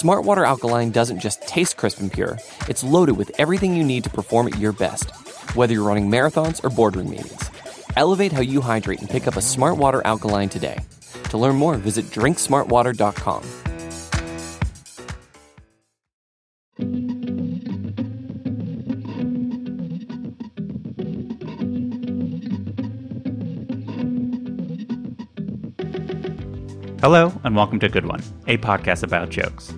Smartwater Alkaline doesn't just taste crisp and pure, it's loaded with everything you need to perform at your best, whether you're running marathons or boardroom meetings. Elevate how you hydrate and pick up a Smartwater Alkaline today. To learn more, visit drinksmartwater.com. Hello, and welcome to Good One, a podcast about jokes.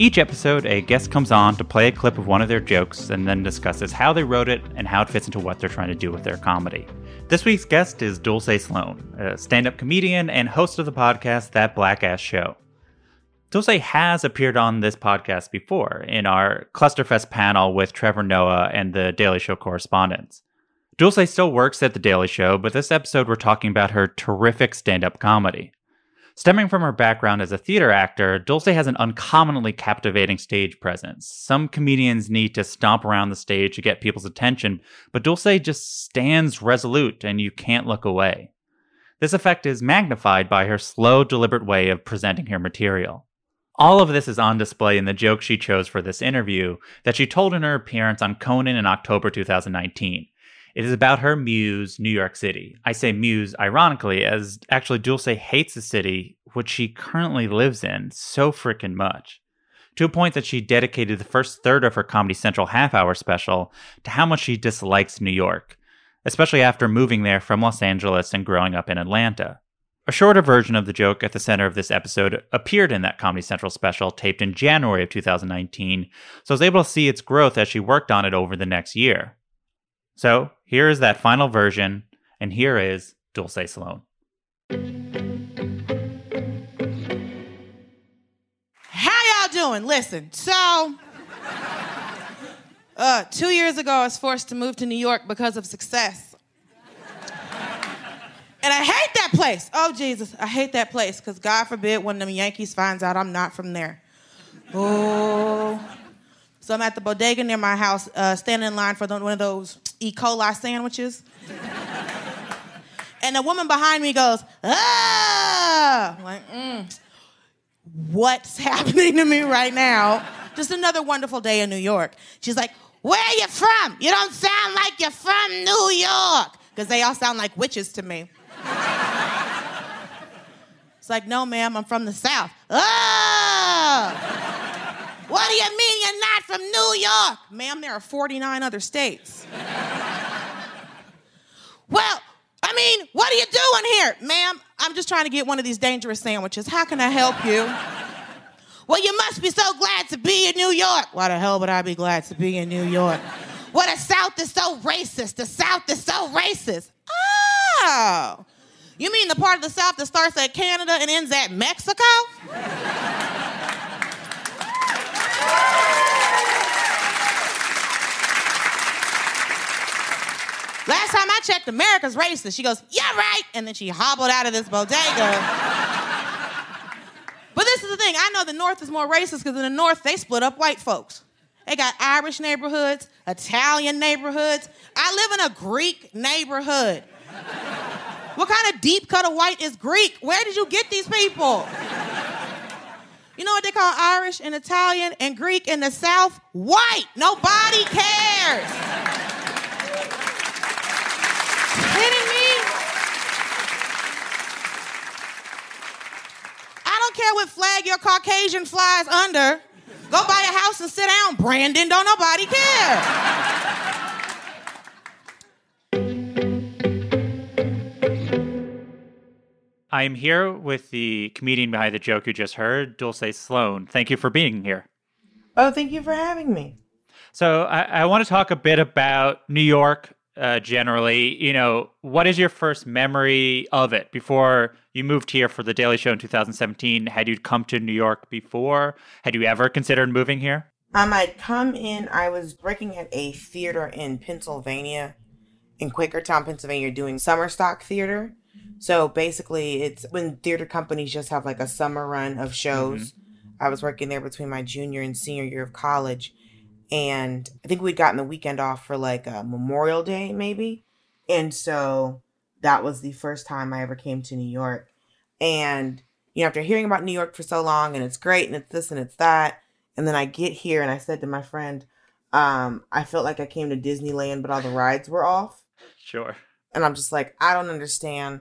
Each episode, a guest comes on to play a clip of one of their jokes and then discusses how they wrote it and how it fits into what they're trying to do with their comedy. This week's guest is Dulce Sloan, a stand up comedian and host of the podcast That Blackass Show. Dulce has appeared on this podcast before in our Clusterfest panel with Trevor Noah and the Daily Show correspondents. Dulce still works at The Daily Show, but this episode we're talking about her terrific stand up comedy. Stemming from her background as a theater actor, Dulce has an uncommonly captivating stage presence. Some comedians need to stomp around the stage to get people's attention, but Dulce just stands resolute and you can't look away. This effect is magnified by her slow, deliberate way of presenting her material. All of this is on display in the joke she chose for this interview that she told in her appearance on Conan in October 2019. It is about her muse, New York City. I say muse ironically, as actually Dulce hates the city, which she currently lives in, so freaking much. To a point that she dedicated the first third of her Comedy Central half hour special to how much she dislikes New York, especially after moving there from Los Angeles and growing up in Atlanta. A shorter version of the joke at the center of this episode appeared in that Comedy Central special taped in January of 2019, so I was able to see its growth as she worked on it over the next year. So here is that final version, and here is Dulce Sloan. How y'all doing? Listen, so uh, two years ago, I was forced to move to New York because of success. And I hate that place. Oh, Jesus, I hate that place because God forbid one of them Yankees finds out I'm not from there. Oh. So I'm at the bodega near my house, uh, standing in line for the, one of those E. coli sandwiches. and the woman behind me goes, ah! I'm like, mm, what's happening to me right now? Just another wonderful day in New York. She's like, where are you from? You don't sound like you're from New York. Because they all sound like witches to me. it's like, no, ma'am, I'm from the South. Oh! What do you mean you're not from New York? Ma'am, there are 49 other states. well, I mean, what are you doing here? Ma'am, I'm just trying to get one of these dangerous sandwiches. How can I help you? well, you must be so glad to be in New York. Why the hell would I be glad to be in New York? well, the South is so racist. The South is so racist. Oh. You mean the part of the South that starts at Canada and ends at Mexico? Last time I checked, America's racist. She goes, Yeah, right. And then she hobbled out of this bodega. but this is the thing I know the North is more racist because in the North, they split up white folks. They got Irish neighborhoods, Italian neighborhoods. I live in a Greek neighborhood. what kind of deep cut of white is Greek? Where did you get these people? You know what they call Irish and Italian and Greek in the South? White. Nobody cares. Kidding me? I don't care what flag your Caucasian flies under. Go buy a house and sit down, Brandon. Don't nobody care. I am here with the comedian behind the joke you just heard, Dulce Sloan. Thank you for being here. Oh, thank you for having me. So, I, I want to talk a bit about New York uh, generally. You know, what is your first memory of it before you moved here for the Daily Show in 2017? Had you come to New York before? Had you ever considered moving here? Um, I'd come in, I was working at a theater in Pennsylvania, in Quakertown, Pennsylvania, doing summer stock theater. So basically, it's when theater companies just have like a summer run of shows. I was working there between my junior and senior year of college. And I think we'd gotten the weekend off for like a Memorial Day, maybe. And so that was the first time I ever came to New York. And, you know, after hearing about New York for so long and it's great and it's this and it's that, and then I get here and I said to my friend, um, I felt like I came to Disneyland, but all the rides were off. Sure. And I'm just like, I don't understand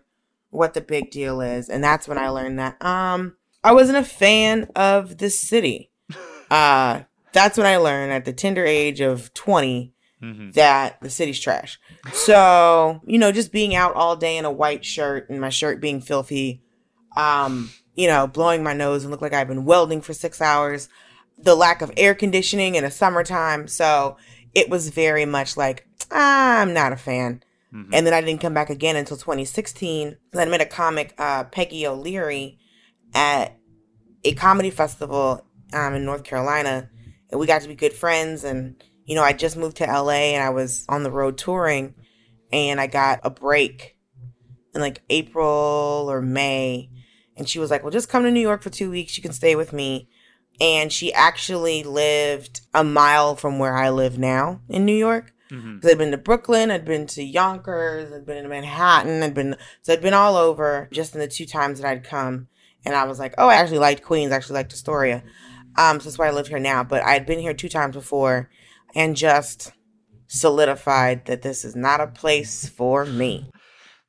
what the big deal is. And that's when I learned that um I wasn't a fan of this city. Uh that's when I learned at the tender age of 20 hmm that the city's trash. So, you know, just being out all day in a white shirt and my shirt being filthy, um, you know, blowing my nose and look like I've been welding for six hours, the lack of air conditioning in the summertime. So it was very much like, ah, I'm not a fan. Mhm. And then I didn't come back again until 2016. Then I met a comic, uh, Peggy O'Leary, at a comedy festival um, in North Carolina. And we got to be good friends. And, you know, I just moved to LA and I was on the road touring. And I got a break in like April or May. And she was like, well, just come to New York for two weeks. You can stay with me. And she actually lived a mile from where I live now in New York. Mhm. 'Cause I'd been to Brooklyn, I'd been to Yonkers, I'd been to Manhattan, I'd been so I'd been all over just in the two times that I'd come. And I was like, oh, I actually liked Queens, I actually liked Astoria. Um, so that's why I live here now. But I had been here two times before and just solidified that this is not a place for me.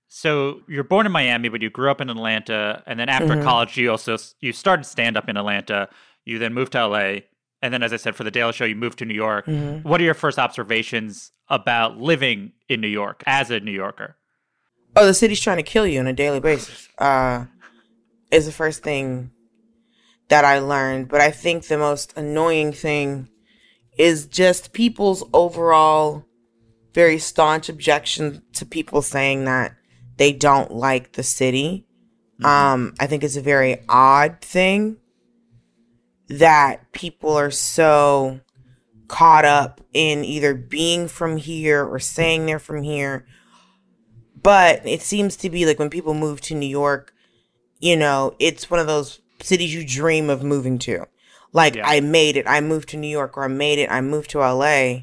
So you're born in Miami, but you grew up in Atlanta, and then after Mhm. college, you also you started stand up in Atlanta. You then moved to LA, and then, as I said, for the Daily Show, you moved to New York. Mhm. What are your first observations about living in New York as a New Yorker? Oh, the city's trying to kill you on a daily basis. Uh, is the first thing that I learned. But I think the most annoying thing is just people's overall very staunch objection to people saying that they don't like the city. Um, I think it's a very odd thing that people are so caught up in either being from here or saying they're from here. But it seems to be like when people move to New York, you know, it's one of those cities you dream of moving to. Like, Yeah. I made it, I moved to New York, or I made it, I moved to LA.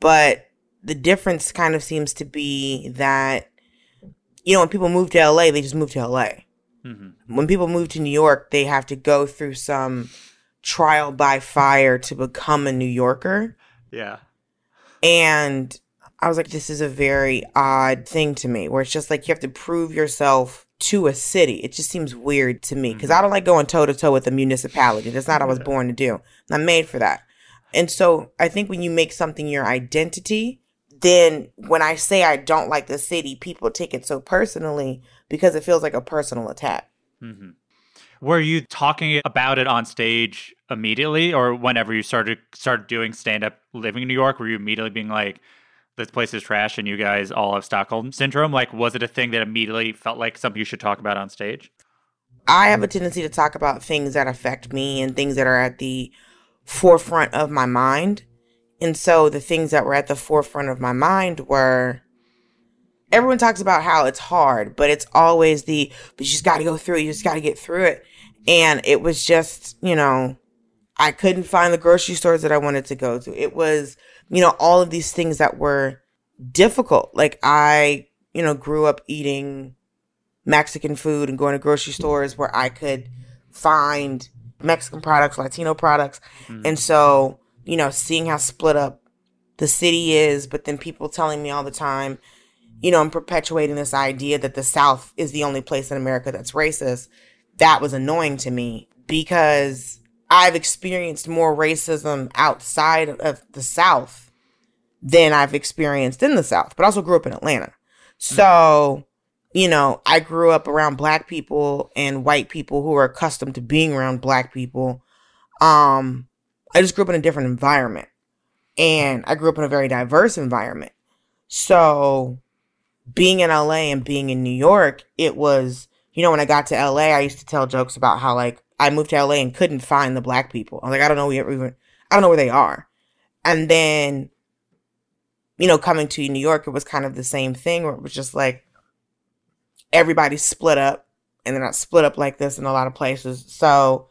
But the difference kind of seems to be that, you know, when people move to LA, they just move to LA hmm when people move to New York, they have to go through some trial by fire to become a New Yorker. Yeah. And I was like, this is a very odd thing to me, where it's just like you have to prove yourself to a city. It just seems weird to me because I don't like going toe to toe with a municipality. That's not what I was born to do. I'm made for that. And so I think when you make something your identity, then when I say I don't like the city, people take it so personally because it feels like a personal attack. hmm Were you talking about it on stage immediately, or whenever you started started doing stand up, living in New York? Were you immediately being like, "This place is trash," and you guys all have Stockholm syndrome? Like, was it a thing that immediately felt like something you should talk about on stage? I have a tendency to talk about things that affect me and things that are at the forefront of my mind. And so the things that were at the forefront of my mind were everyone talks about how it's hard, but it's always the, but you just got to go through it. You just got to get through it. And it was just, you know, I couldn't find the grocery stores that I wanted to go to. It was, you know, all of these things that were difficult. Like I, you know, grew up eating Mexican food and going to grocery stores where I could find Mexican products, Latino products. Mm-hmm. And so, you know, seeing how split up the city is, but then people telling me all the time, you know, I'm perpetuating this idea that the South is the only place in America that's racist. That was annoying to me because I've experienced more racism outside of the South than I've experienced in the South, but also grew up in Atlanta. So, you know, I grew up around black people and white people who are accustomed to being around black people. Um, I just grew up in a different environment. And I grew up in a very diverse environment. So being in LA and being in New York, it was, you know, when I got to LA, I used to tell jokes about how like I moved to LA and couldn't find the black people. I was like, I don't know where even I don't know where they are. And then, you know, coming to New York, it was kind of the same thing where it was just like everybody split up and they're not split up like this in a lot of places. So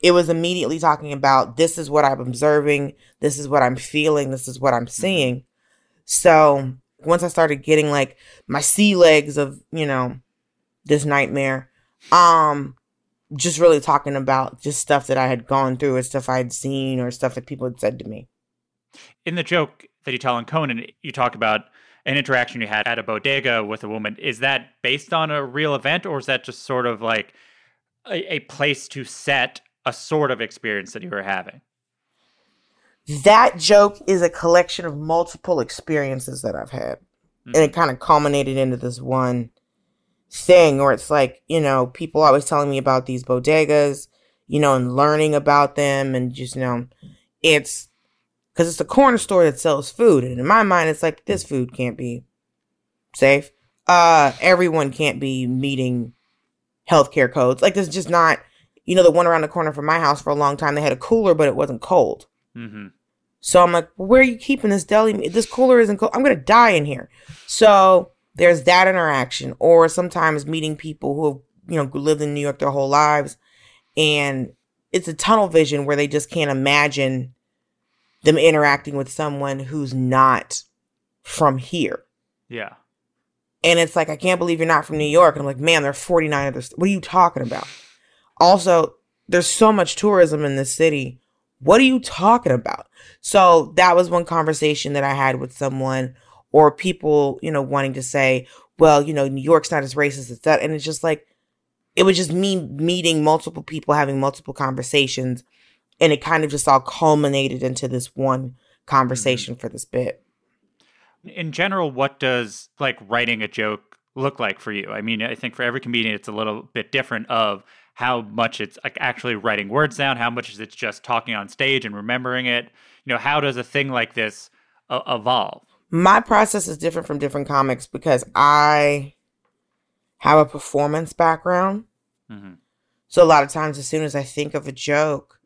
it was immediately talking about this is what I'm observing, this is what I'm feeling, this is what I'm mm-hmm. seeing. So once I started getting like my sea legs of, you know, this nightmare, um, just really talking about just stuff that I had gone through or stuff I had seen or stuff that people had said to me. In the joke that you tell in Conan, you talk about an interaction you had at a bodega with a woman. Is that based on a real event or is that just sort of like a, a place to set a sort of experience that you were having? That joke is a collection of multiple experiences that I've had. Mm-hmm. And it kind of culminated into this one thing or it's like, you know, people always telling me about these bodegas, you know, and learning about them and just, you know, it's because it's a corner store that sells food. And in my mind, it's like, this food can't be safe. Uh, everyone can't be meeting healthcare codes. Like, this is just not, you know, the one around the corner from my house for a long time, they had a cooler, but it wasn't cold. Mm-hmm. So I'm like, well, where are you keeping this deli? This cooler isn't cold. I'm going to die in here. So there's that interaction or sometimes meeting people who have you know lived in new york their whole lives and it's a tunnel vision where they just can't imagine them interacting with someone who's not from here. Yeah. And it's like i can't believe you're not from new york. And i'm like man there are 49 others what are you talking about? Also there's so much tourism in this city. What are you talking about? So that was one conversation that i had with someone or people, you know, wanting to say, well, you know, New York's not as racist as that. And it's just like, it was just me meeting multiple people, having multiple conversations. And it kind of just all culminated into this one conversation mm-hmm. for this bit. In general, what does like writing a joke look like for you? I mean, I think for every comedian, it's a little bit different of how much it's like actually writing words down, how much is it just talking on stage and remembering it. You know, how does a thing like this uh, evolve? My process is different from different comics because I have a performance background. Mm-hmm. So a lot of times, as soon as I think of a joke,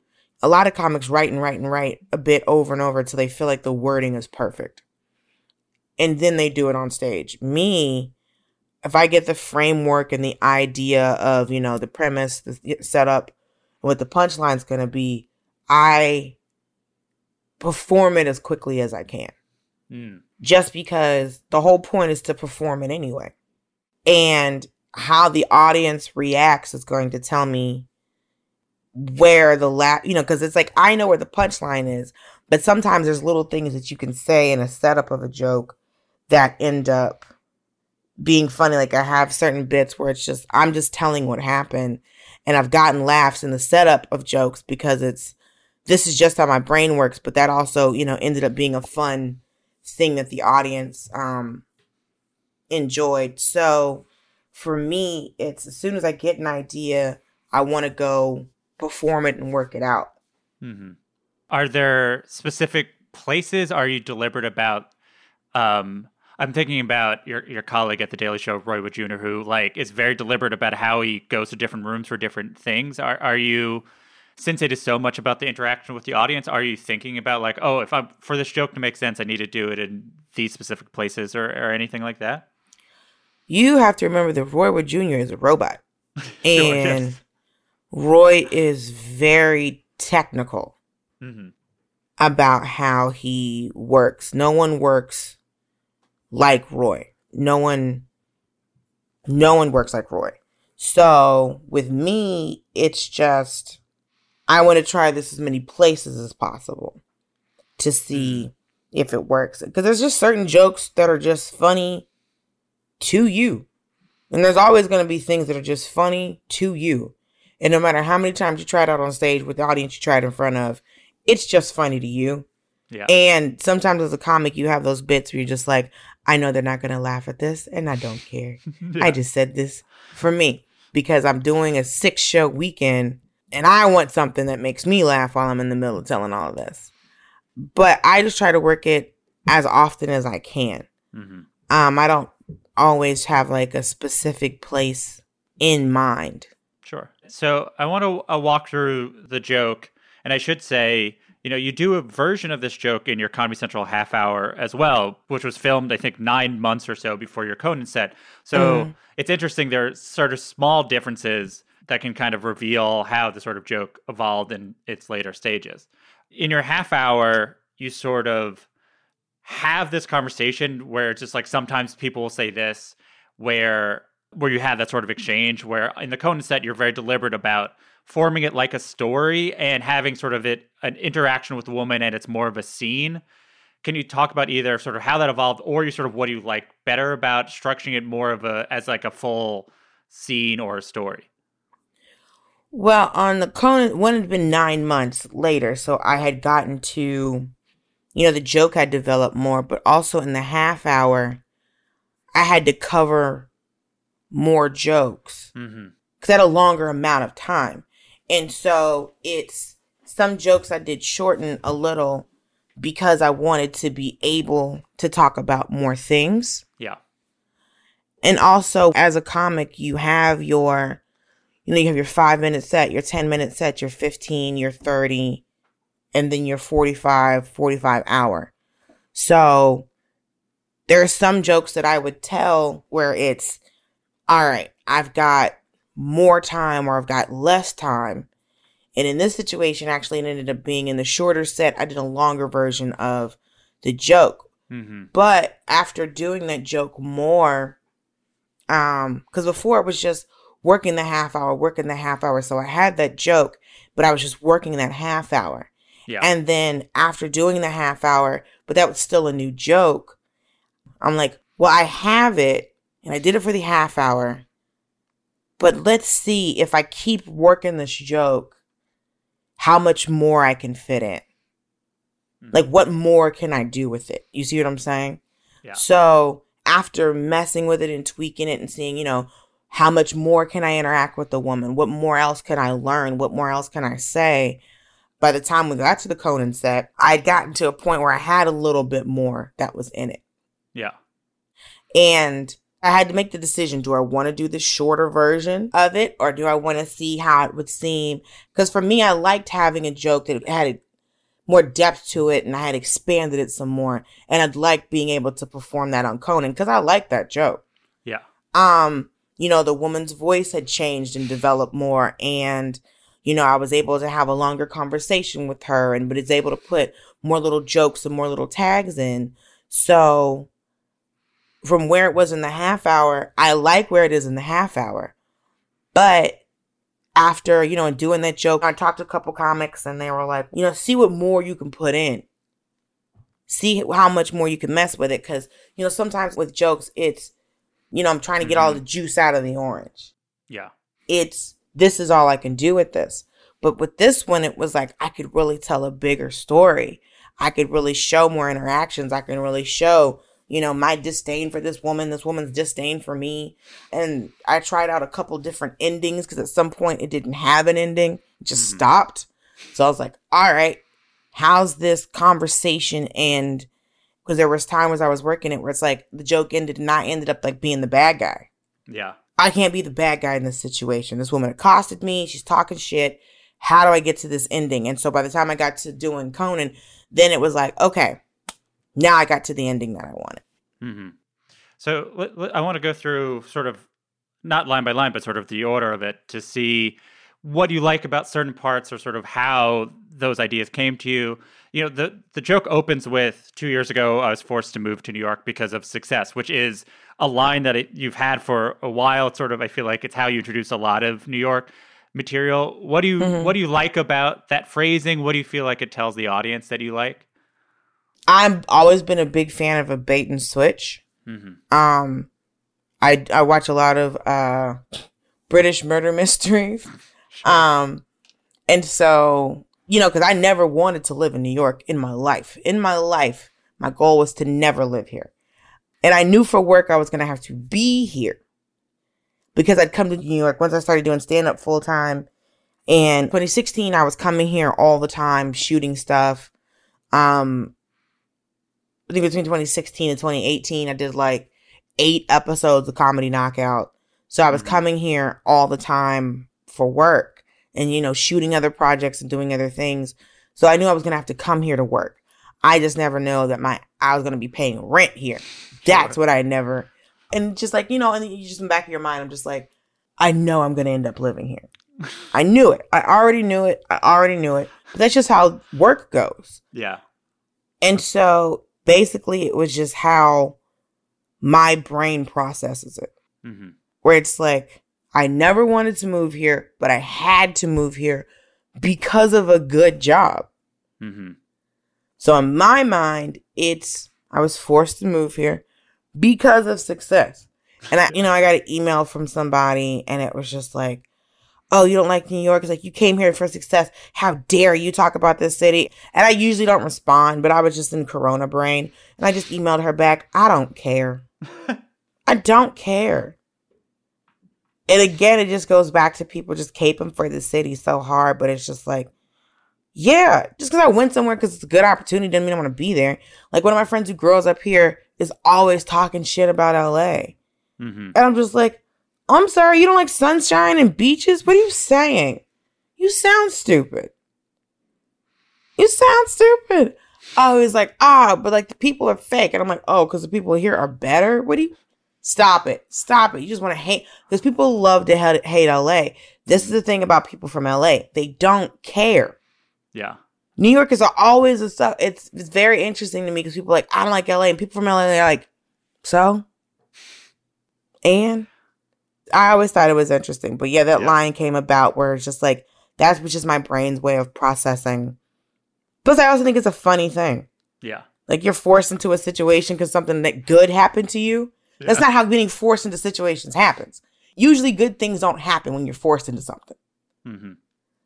a lot of comics write and write and write a bit over and over until they feel like the wording is perfect. And then they do it on stage. Me, if I get the framework and the idea of, you know, the premise, the setup, what the punchline's going to be, I perform it as quickly as I can. Mm just because the whole point is to perform it anyway. And how the audience reacts is going to tell me where the laugh, you know, because it's like I know where the punchline is, but sometimes there's little things that you can say in a setup of a joke that end up being funny. Like I have certain bits where it's just I'm just telling what happened, and I've gotten laughs in the setup of jokes because it's this is just how my brain works, but that also, you know, ended up being a fun thing that the audience um, enjoyed. So for me, it's as soon as I get an idea, I want to go perform it and work it out. Mm-hmm. Are there specific places? Are you deliberate about? Um, I'm thinking about your your colleague at the Daily Show, Roy Wood Jr., who like is very deliberate about how he goes to different rooms for different things. Are are you since it is so much about the interaction with the audience, are you thinking about like, oh, if I'm for this joke to make sense, I need to do it in these specific places or, or anything like that? You have to remember that Roy Wood Jr. is a robot. and yes. Roy is very technical mm-hmm. about how he works. No one works like Roy. No one no one works like Roy. So with me, it's just I want to try this as many places as possible to see mm. if it works. Because there's just certain jokes that are just funny to you. And there's always going to be things that are just funny to you. And no matter how many times you try it out on stage with the audience you tried in front of, it's just funny to you. Yeah. And sometimes as a comic, you have those bits where you're just like, I know they're not going to laugh at this, and I don't care. yeah. I just said this for me because I'm doing a six show weekend and I want something that makes me laugh while I'm in the middle of telling all of this. But I just try to work it as often as I can. Mm-hmm. Um, I don't always have like a specific place in mind. Sure. So I want to uh, walk through the joke, and I should say you know, you do a version of this joke in your Comedy Central half hour as well, which was filmed, I think, nine months or so before your Conan set. So Mhm. it's interesting. There are sort of small differences that can kind of reveal how the sort of joke evolved in its later stages. In your half hour, you sort of have this conversation where it's just like sometimes people will say this, where where you have that sort of exchange where in the Conan set you're very deliberate about forming it like a story and having sort of it an interaction with the woman and it's more of a scene. Can you talk about either sort of how that evolved or you sort of what do you like better about structuring it more of a as like a full scene or a story? Well, on the Conan, one had been nine months later, so I had gotten to, you know, the joke had developed more, but also in the half hour, I had to cover more jokes Mm-hmm. because I had a longer amount of time. And so it's some jokes I did shorten a little because I wanted to be able to talk about more things. Yeah. And also, as a comic, you have your, you know, you have your five minute set, your 10 minute set, your 15, your 30, and then your 45, 45 hour. So there are some jokes that I would tell where it's, all right, I've got more time or I've got less time. And in this situation, actually, it ended up being in the shorter set. I did a longer version of the joke. Mm-hmm. But after doing that joke more, um, because before it was just working the half hour, working the half hour. So I had that joke, but I was just working that half hour. Yeah. And then after doing the half hour, but that was still a new joke, I'm like, well, I have it and I did it for the half hour. But let's see if I keep working this joke, how much more I can fit in. Mhm. Like, what more can I do with it? You see what I'm saying? Yeah. So, after messing with it and tweaking it and seeing, you know, how much more can I interact with the woman? What more else can I learn? What more else can I say? By the time we got to the Conan set, I'd gotten to a point where I had a little bit more that was in it. Yeah. And I had to make the decision do I want to do the shorter version of it or do I want to see how it would seem? Because for me, I liked having a joke that had more depth to it and I had expanded it some more. And I'd like being able to perform that on Conan because I like that joke. Yeah. Um, you know, the woman's voice had changed and developed more and you know, I was able to have a longer conversation with her and but it's able to put more little jokes and more little tags in. So from where it was in the half hour, I like where it is in the half hour. But after, you know, doing that joke, I talked to a couple comics and they were like, you know, see what more you can put in. See how much more you can mess with it. Cause, you know, sometimes with jokes, it's, you know, I'm trying to get all the juice out of the orange. Yeah. It's, this is all I can do with this. But with this one, it was like I could really tell a bigger story. I could really show more interactions. I can really show, you know, my disdain for this woman, this woman's disdain for me. And I tried out a couple different endings because at some point it didn't have an ending, it just Mhm. stopped. So I was like, all right, how's this conversation end? Because there was times I was working it where it's like the joke ended and I ended up like being the bad guy. Yeah. I can't be the bad guy in this situation. This woman accosted me. She's talking shit. How do I get to this ending? And so by the time I got to doing Conan, then it was like, okay, now I got to the ending that I wanted. hmm So I want to go through sort of not line by line, but sort of the order of it to see what do you like about certain parts or sort of how those ideas came to you. You know, the the joke opens with two years ago I was forced to move to New York because of success, which is a line that it, you've had for a while. It's sort of I feel like it's how you introduce a lot of New York material. What do you Mhm. what do you like about that phrasing? What do you feel like it tells the audience that you like? I've always been a big fan of a bait and switch. hmm Um, I I watch a lot of uh British murder mysteries. Um, and so you know, because I never wanted to live in New York in my life. In my life, my goal was to never live here, and I knew for work I was gonna have to be here because I'd come to New York once I started doing stand up full time. And 2016, I was coming here all the time, shooting stuff. Um, I think between 2016 and 2018, I did like eight episodes of Comedy Knockout. So I was Mhm. coming here all the time for work and, you know, shooting other projects and doing other things. So I knew I was gonna have to come here to work. I just never know that my I was gonna be paying rent here. That's what I never and just like, you know, and you just in the back of your mind, I'm just like, I know I'm gonna end up living here. I knew it. I already knew it. I already knew it. But that's just how work goes. Yeah. And so basically it was just how my brain processes it. hmm Where it's like, I never wanted to move here, but I had to move here because of a good job. hmm So in my mind, it's I was forced to move here because of success. And I, you know, I got an email from somebody and it was just like, Oh, you don't like New York? It's like you came here for success. How dare you talk about this city? And I usually don't respond, but I was just in Corona brain and I just emailed her back. I don't care. I don't care. And again, it just goes back to people just caping for the city so hard, but it's just like, yeah, just because I went somewhere because it's a good opportunity doesn't mean I want to be there. Like one of my friends who grows up here is always talking shit about LA. hmm And I'm just like, I'm sorry, you don't like sunshine and beaches? What are you saying? You sound stupid. You sound stupid. Oh, he's like, ah, but like the people are fake. And I'm like, oh, because the people here are better? What do you stop it? Stop it. You just want to hate because people love to hate, LA. This is the thing about people from LA. They don't care. Yeah. New York is always a stuff. It's it's very interesting to me because people are like I don't like LA, and people from LA they're like, so, and I always thought it was interesting, but yeah, that Yeah. line came about where it's just like that's just my brain's way of processing. Plus, I also think it's a funny thing. Yeah. Like you're forced into a situation because something that good happened to you. That's not how getting forced into situations happens. Usually, good things don't happen when you're forced into something. hmm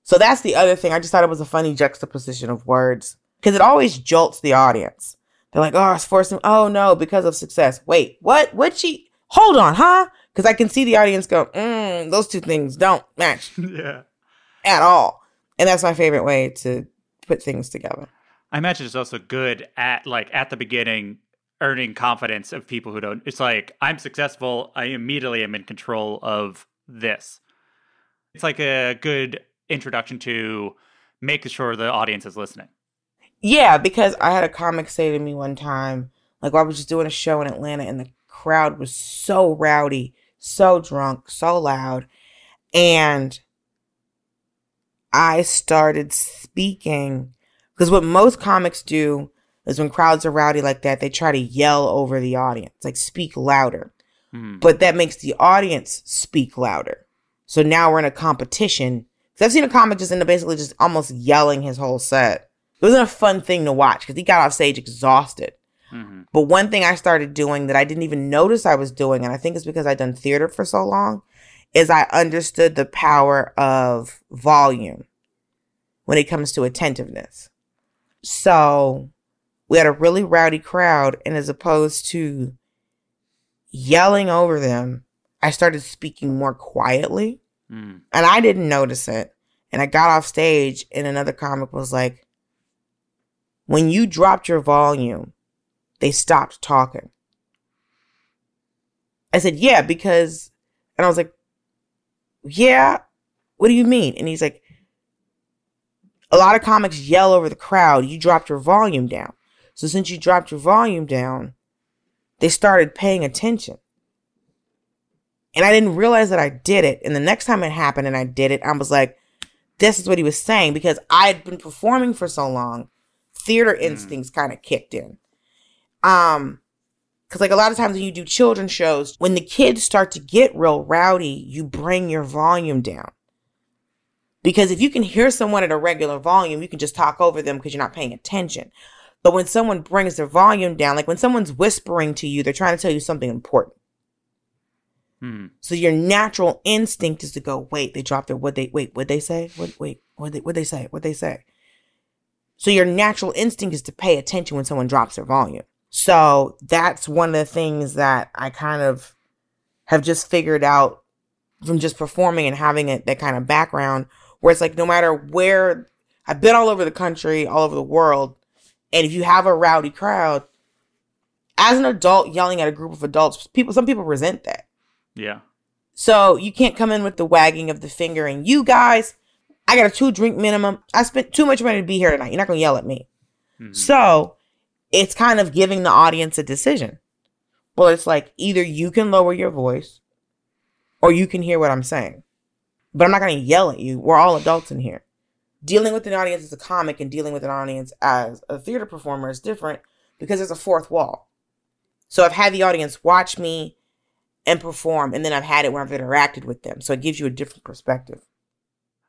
So that's the other thing. I just thought it was a funny juxtaposition of words because it always jolts the audience. They're like, "Oh, it's forcing." Oh no, because of success. Wait, what? What she? Hold on, huh? Because I can see the audience go, mm, "Those two things don't match yeah. at all," and that's my favorite way to put things together. I imagine it's also good at like at the beginning earning confidence of people who don't. It's like I'm successful. I immediately am in control of this. It's like a good introduction to make sure the audience is listening. Yeah, because I had a comic say to me one time, like, I was just doing a show in Atlanta and the crowd was so rowdy, so drunk, so loud. And I started speaking because what most comics do is when crowds are rowdy like that, they try to yell over the audience, like speak louder. Mhm. But that makes the audience speak louder. So now we're in a competition. Because I've seen a comic just end up basically just almost yelling his whole set. It wasn't a fun thing to watch because he got off stage exhausted. Mhm. But one thing I started doing that I didn't even notice I was doing, and I think it's because I'd done theater for so long, is I understood the power of volume when it comes to attentiveness. So we had a really rowdy crowd, and as opposed to yelling over them, I started speaking more quietly Mm. and I didn't notice it. And I got off stage, and another comic was like, When you dropped your volume, they stopped talking. I said, Yeah, because, and I was like, Yeah, what do you mean? And he's like, A lot of comics yell over the crowd, you dropped your volume down. So since you dropped your volume down, they started paying attention. And I didn't realize that I did it. And the next time it happened and I did it, I was like, this is what he was saying because I had been performing for so long. Theater instincts kind of kicked in. Um, because like a lot of times when you do children's shows, when the kids start to get real rowdy, you bring your volume down. Because if you can hear someone at a regular volume, you can just talk over them because you're not paying attention. But when someone brings their volume down, like when someone's whispering to you, they're trying to tell you something important. Mhm. So your natural instinct is to go, wait, they dropped their what they wait, what they say? What wait, what they what they say? What they say? So your natural instinct is to pay attention when someone drops their volume. So that's one of the things that I kind of have just figured out from just performing and having it, that kind of background where it's like no matter where I've been all over the country, all over the world, and if you have a rowdy crowd, as an adult yelling at a group of adults, people some people resent that. Yeah. So you can't come in with the wagging of the finger and you guys, I got a two drink minimum. I spent too much money to be here tonight. You're not gonna yell at me. Mm-hmm. So it's kind of giving the audience a decision. Well, it's like either you can lower your voice or you can hear what I'm saying. But I'm not going to yell at you. We're all adults in here. Dealing with an audience as a comic and dealing with an audience as a theater performer is different because there's a fourth wall. So I've had the audience watch me and perform, and then I've had it where I've interacted with them. So it gives you a different perspective.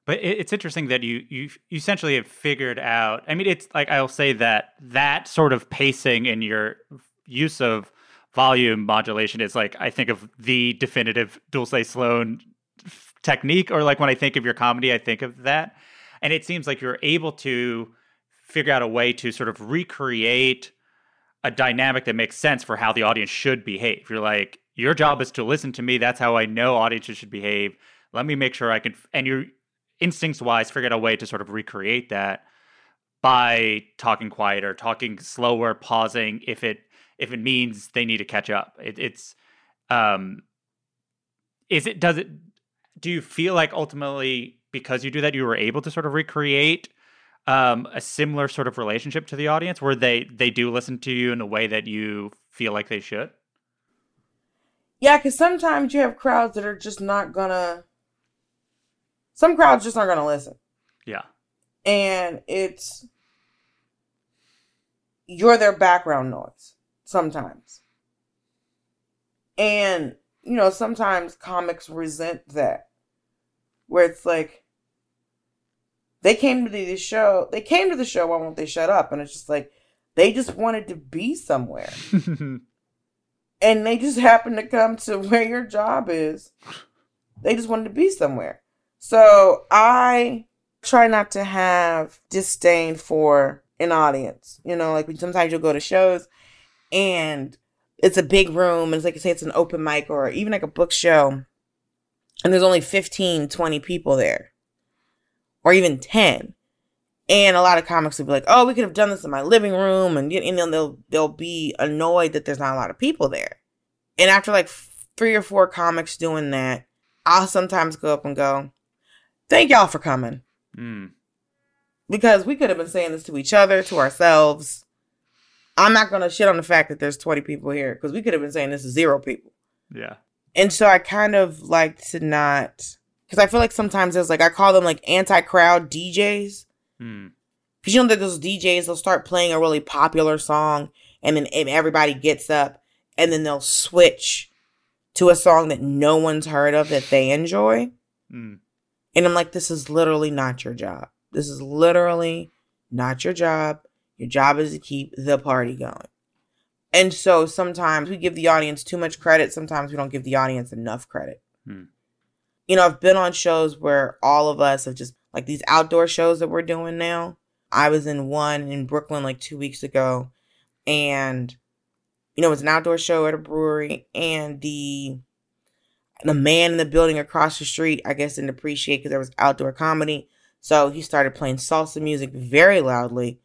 But it's interesting that you you essentially have figured out. I mean, it's like I'll say that that sort of pacing in your use of volume modulation is like I think of the definitive Dulce Sloan technique, or like when I think of your comedy, I think of that. And it seems like you're able to figure out a way to sort of recreate a dynamic that makes sense for how the audience should behave. You're like, your job is to listen to me. That's how I know audiences should behave. Let me make sure I can, and your instincts wise, figure out a way to sort of recreate that by talking quieter, talking slower, pausing if it if it means they need to catch up. It, it's um, is it does it do you feel like ultimately because you do that you were able to sort of recreate um, a similar sort of relationship to the audience where they they do listen to you in a way that you feel like they should? Yeah because sometimes you have crowds that are just not gonna some crowds just aren't gonna listen. Yeah. And it's you're their background noise sometimes. And you know sometimes comics resent that where it's like they came to the show they came to the show why won't they shut up? And it's just like they just wanted to be somewhere. And they just happened to come to where your job is. They just wanted to be somewhere. So i try not to have disdain for an audience. You know like sometimes you'll go to shows and it's a big room and it's like you say it's an open mic or even like a book show and there's only 15, 20 people there, or even 10. And a lot of comics will be like, oh, we could have done this in my living room. And, and they'll, they'll be annoyed that there's not a lot of people there. And after like three or four comics doing that, I'll sometimes go up and go, thank y'all for coming. Mm. Because we could have been saying this to each other, to ourselves. I'm not going to shit on the fact that there's 20 people here because we could have been saying this to zero people. Yeah. And so I kind of like to not, because I feel like sometimes it's like, I call them like anti crowd DJs. Hmm. Because you know that those DJs, they'll start playing a really popular song and then everybody gets up and then they'll switch to a song that no one's heard of that they enjoy. Mm. And I'm like, this is literally not your job. This is literally not your job. Your job is to keep the party going. And so sometimes we give the audience too much credit. Sometimes we don't give the audience enough credit. Hmm. You know, I've been on shows where all of us have just like these outdoor shows that we're doing now. I was in one in Brooklyn like two weeks ago, and you know, it was an outdoor show at a brewery, and the the man in the building across the street, I guess, didn't appreciate because there was outdoor comedy. So he started playing salsa music very loudly.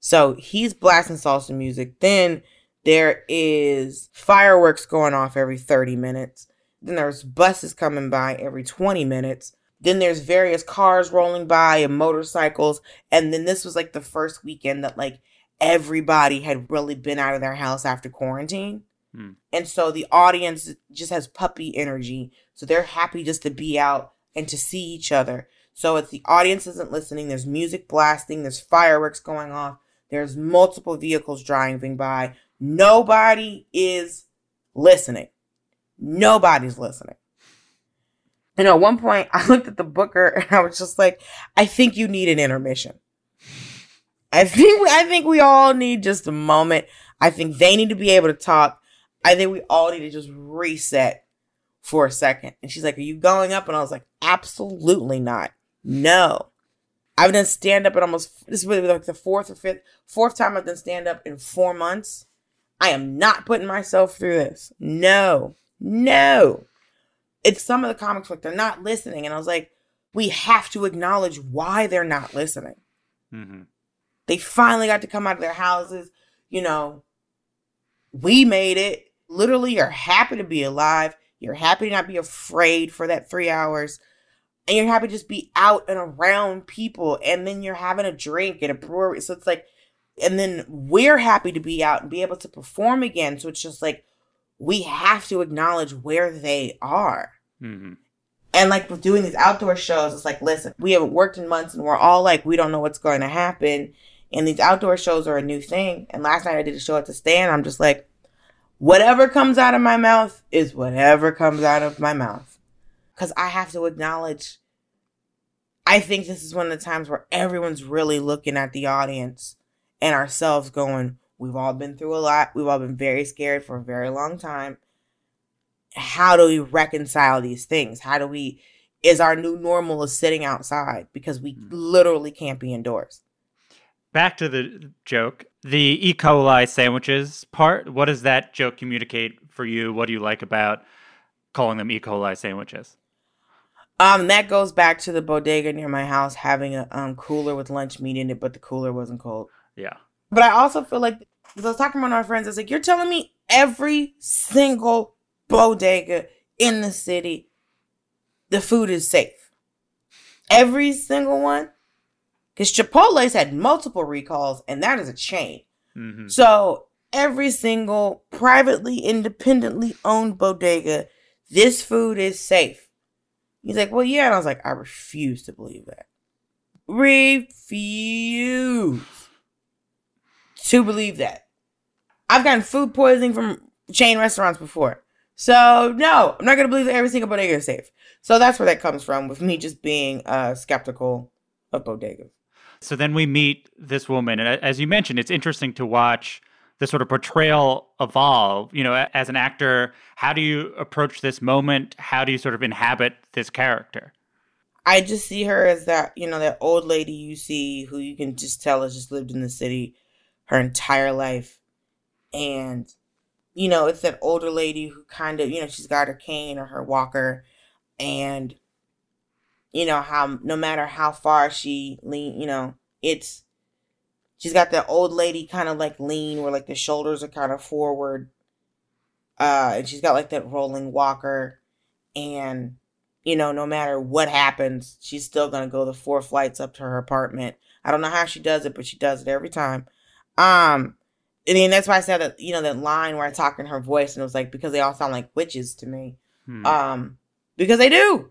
So he's blasting salsa music. Then there is fireworks going off every 30 minutes. Then there's buses coming by every 20 minutes. Then there's various cars rolling by and motorcycles. And then this was like the first weekend that like everybody had really been out of their house after quarantine. Hmm. And so the audience just has puppy energy. So they're happy just to be out and to see each other. So if the audience isn't listening, there's music blasting, there's fireworks going off, there's multiple vehicles driving by, Nobody is listening. Nobody's listening. Know, at one point I looked at the booker and I was just like, I think you need an intermission. I think I think we all need just a moment. I think they need to be able to talk. I think we all need to just reset for a second. And she's like, Are you going up? And I was like, Absolutely not. No. I've done stand up in almost this is like the fourth or fifth fourth time I've done stand up in four months. I am not putting myself through this. No, no. It's some of the comics like they're not listening, and I was like, we have to acknowledge why they're not listening. Mm-hmm. They finally got to come out of their houses. You know, we made it. Literally, you're happy to be alive. You're happy to not be afraid for that three hours. and you're happy to just be out and around people and then you're having a drink at a brewery so it's like and then we're happy to be out and be able to perform again so it's just like we have to acknowledge where they are. Mm-hmm. and like with doing these outdoor shows it's like listen we haven't worked in months and we're all like we don't know what's going to happen. And these outdoor shows are a new thing. And last night i did a show at the stand. I'm just like whatever comes out of my mouth is whatever comes out of my mouth. Because i have to acknowledge i think this is one of the times where everyone's really looking at the audience and ourselves going we've all been through a lot we've all been very scared for a very long time how do we reconcile these things how do we is our new normal is sitting outside because we literally can't be indoors Back to the joke. The E. coli sandwiches part, what does that joke communicate for you? What do you like about calling them E. coli sandwiches? Um, that goes back to the bodega near my house having a um cooler with lunch meat in it, but the cooler wasn't cold. Yeah. But I also feel like because I was talking about our friends, I was like, you're telling me every single bodega in the city, the food is safe. Every single one. Because Chipotle's had multiple recalls, and that is a chain. hmm So every single privately, independently owned bodega, this food is safe. He's like, well, yeah. And I was like, I refuse to believe that. Refuse to believe that. I've gotten food poisoning from chain restaurants before. So no, I'm not gonna believe that every single bodega is safe. So that's where that comes from with me just being uh skeptical of bodegas. So then we meet this woman, and as you mentioned, it's interesting to watch the sort of portrayal evolve. You know, as an actor, how do you approach this moment? How do you sort of inhabit this character? I just see her as that, you know, that old lady you see who you can just tell has just lived in the city her entire life. And, you know, it's that older lady who kind of, you know, she's got her cane or her walker. And, you know, how no matter how far she lean, you know, it's, she's got that old lady kind of like lean where like the shoulders are kind of forward. Uh, and she's got like that rolling walker. And, you know, no matter what happens, she's still gonna go the four flights up to her apartment. I don't know how she does it, but she does it every time. Um, I mean, that's why I said that, you know, that line where I talk in her voice and it was like, because they all sound like witches to me. Hmm. Um, because they do.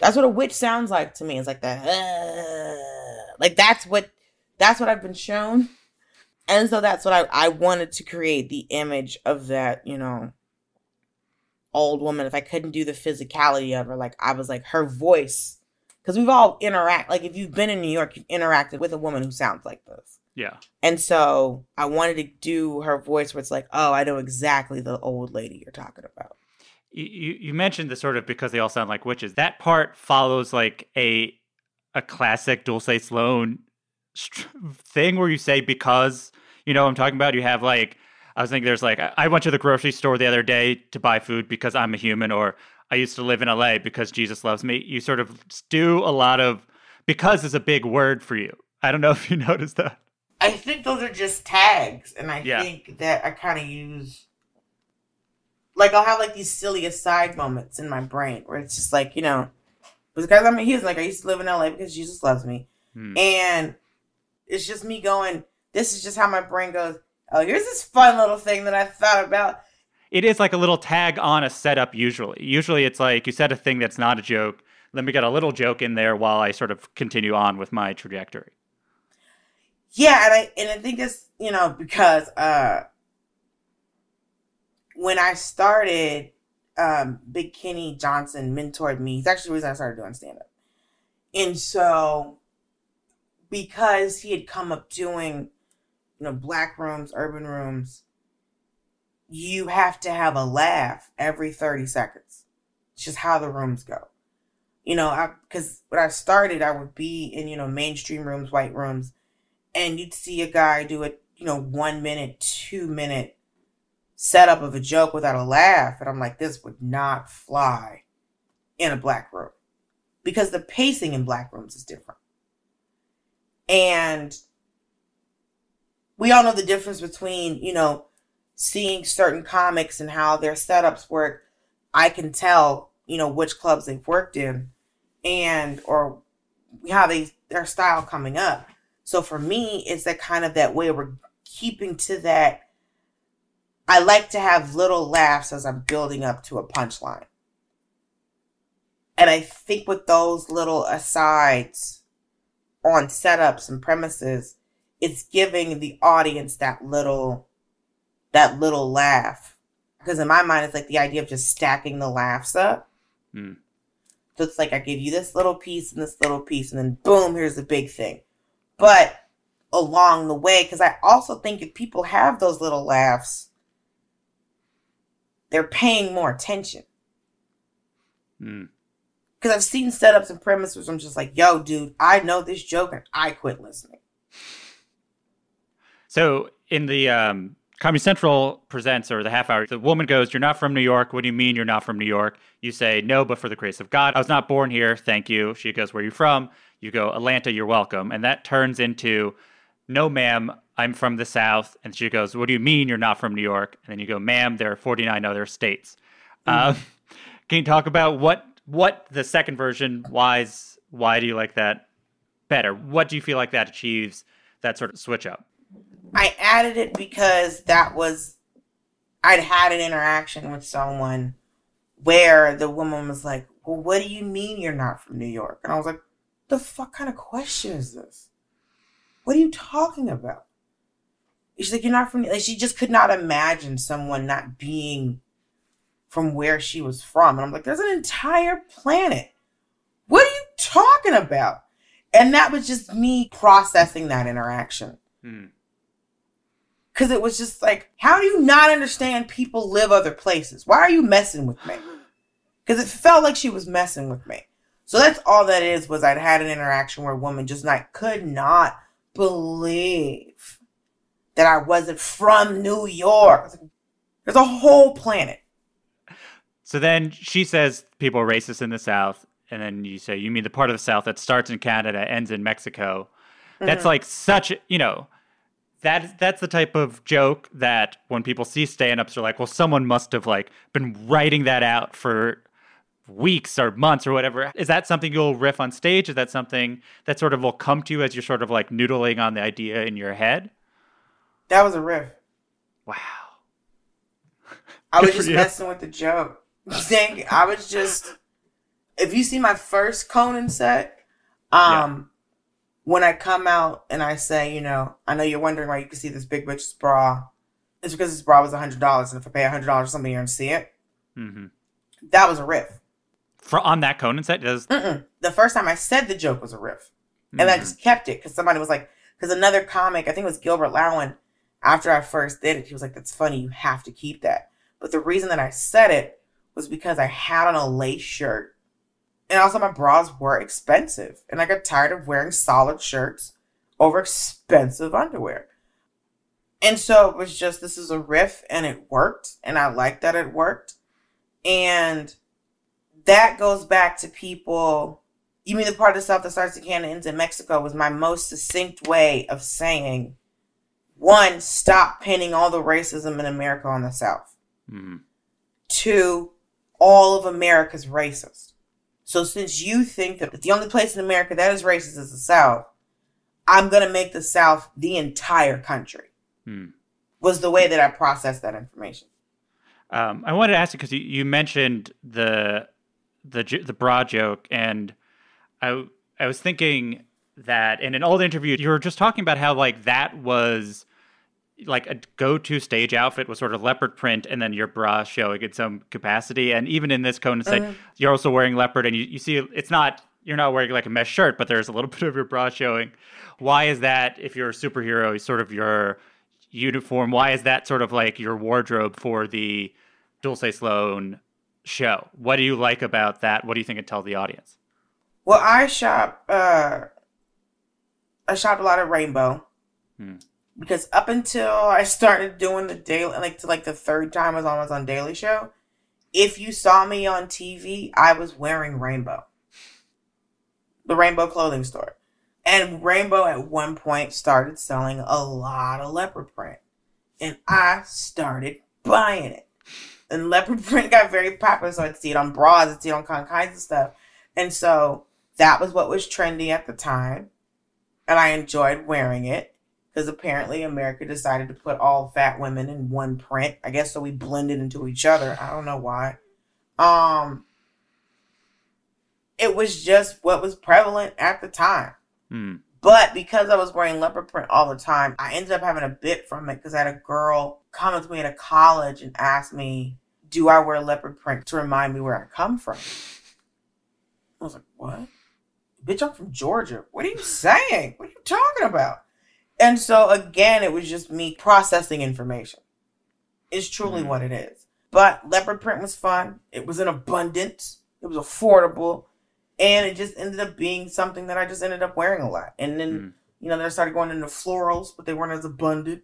That's what a witch sounds like to me. It's like that, uh, like that's what, that's what I've been shown. And so that's what I, I wanted to create the image of that, you know, old woman. If I couldn't do the physicality of her, like I was like her voice, because we've all interact. Like if you've been in New York, you've interacted with a woman who sounds like this. Yeah. And so I wanted to do her voice where it's like, oh, I know exactly the old lady you're talking about. You, you mentioned the sort of because they all sound like witches. That part follows like a a classic Dulce Sloan thing where you say because you know what I'm talking about. You have like I was thinking there's like I went to the grocery store the other day to buy food because I'm a human, or I used to live in LA because Jesus loves me. You sort of do a lot of because is a big word for you. I don't know if you noticed that. I think those are just tags, and I Yeah. think that I kind of use. Like I'll have like these silly aside moments in my brain where it's just like you know, because I'm a human. Like I used to live in LA because Jesus loves me, Hmm. and it's just me going. This is just how my brain goes. Oh, here's this fun little thing that I thought about. it is like a little tag on a setup usually. Usually it's like you said a thing that's not a joke. Let me get a little joke in there while I sort of continue on with my trajectory. Yeah, and I and I think it's you know because uh when I started, um, Big Kenny Johnson mentored me. He's actually the reason I started doing stand up, and so because he had come up doing you know black rooms, urban rooms, you have to have a laugh every thirty seconds. It's just how the rooms go. You know, I because when I started, I would be in you know mainstream rooms, white rooms and you'd see a guy do a you know one minute two minute setup of a joke without a laugh and i'm like this would not fly in a black room. Because the pacing in black rooms is different. And we all know the difference between you know seeing certain comics and how their setups work. I can tell you know which clubs they've worked in and or how they their style coming up. So for me, it's that kind of that way we're keeping to that. I like to have little laughs as I'm building up to a punchline. And I think with those little asides on setups and premises, it's giving the audience that little that little laugh. Because in my mind, it's like the idea of just stacking the laughs up. Mm. So it's like I give you this little piece and this little piece, and then boom, here's the big thing. But along the way, because I also think if people have those little laughs, they're paying more attention. Mm. Because I've seen setups and premises where I'm just like, yo, dude, I know this joke and I quit listening. So in the um, Comedy Central presents or the half hour, the woman goes, You're not from New York. What do you mean you're not from New York? You say, No, but for the grace of God. I was not born here. Thank you. She goes, Where are you from? You go, Atlanta, you're welcome. And that turns into, No, ma'am, I'm from the South. And she goes, What do you mean you're not from New York? And then you go, Ma'am, there are 49 other states. Um, can you talk about what what the second version why's why do you like that better? What do you feel like that achieves that sort of switch up? I added it because that was I'd had an interaction with someone where the woman was like, "Well, what do you mean you're not from New York?" And I was like, "The fuck kind of question is this? What are you talking about?" She's like, "You're not from." Like, she just could not imagine someone not being from where she was from, and I'm like, "There's an entire planet. What are you talking about?" And that was just me processing that interaction. Hmm. Because it was just like, how do you not understand people live other places? Why are you messing with me? Because it felt like she was messing with me. So that's all that is. Was I'd had an interaction where a woman just like could not believe that I wasn't from New York. There's a whole planet. So then she says people are racist in the South, and then you say you mean the part of the South that starts in Canada, ends in Mexico. That's mm-hmm. like such you know that that's the type of joke that when people see stand-ups are like, well, someone must have like been writing that out for weeks or months or whatever. Is that something you'll riff on stage? Is that something that sort of will come to you as you're sort of like noodling on the idea in your head? That was a riff. Wow. I was just messing with the joke. Think I was just. If you see my first Conan set, um, when I come out and I say, you know, I know you're wondering why you can see this big bitch's bra. It's because this bra was a hundred dollars, and if I pay a hundred dollars something, you're gonna see it. hmm That was a riff. For on that Conan set, does Mm-mm. The first time I said the joke was a riff, and I mm-hmm. just kept it because somebody was like, because another comic, I think it was Gilbert Lowen, after I first did it, he was like, "That's funny. You have to keep that." But the reason that I said it was because I had on a lace shirt, and also my bras were expensive, and I got tired of wearing solid shirts over expensive underwear. And so it was just this is a riff, and it worked, and I liked that it worked, and that goes back to people. You mean the part of the South that starts in Canada ends in Mexico was my most succinct way of saying, one, stop pinning all the racism in America on the South. Mhm. Two, all of America's racist. So since you think that the only place in America that is racist is the South, I'm gonna make the South the entire country. Hmm. Was the way that I processed that information. Um, I wanted to ask you because you, you mentioned the the the bra joke, and I I was thinking that in an old interview you were just talking about how like that was like a go-to stage outfit was sort of leopard print and then your bra showing in some capacity. And even in this Conan set uh-huh. you're also wearing leopard and you, you see it's not you're not wearing like a mesh shirt but there's a little bit of your bra showing. Why is that if you're a superhero sort of your uniform why is that sort of like your wardrobe for the Dulce Sloan show what do you like about that what do you think it tells the audience Well, I shop. Uh, I shop a lot of Rainbow Hmm. because up until I started doing the daily, like to like the third time I was almost on Daily Show. If you saw me on TV, I was wearing Rainbow, the Rainbow clothing store, and Rainbow at one point started selling a lot of leopard print, and I started buying it. And leopard print got very popular, so I'd see it on bras, I'd see it on all kinds of stuff. And so that was what was trendy at the time. And I enjoyed wearing it because apparently America decided to put all fat women in one print. I guess so we blended into each other. I don't know why. Um, it was just what was prevalent at the time. Hmm. But because I was wearing leopard print all the time, I ended up having a bit from it because I had a girl come to me at a college and ask me, Do I wear leopard print to remind me where I come from? I was like, What? Bitch, I'm from Georgia. What are you saying? What are you talking about? And so again, it was just me processing information. It's truly Mhm. what it is. But leopard print was fun. It was in abundance. It was affordable. And it just ended up being something that I just ended up wearing a lot. And then, Mm. you know, then I started going into florals, but they weren't as abundant.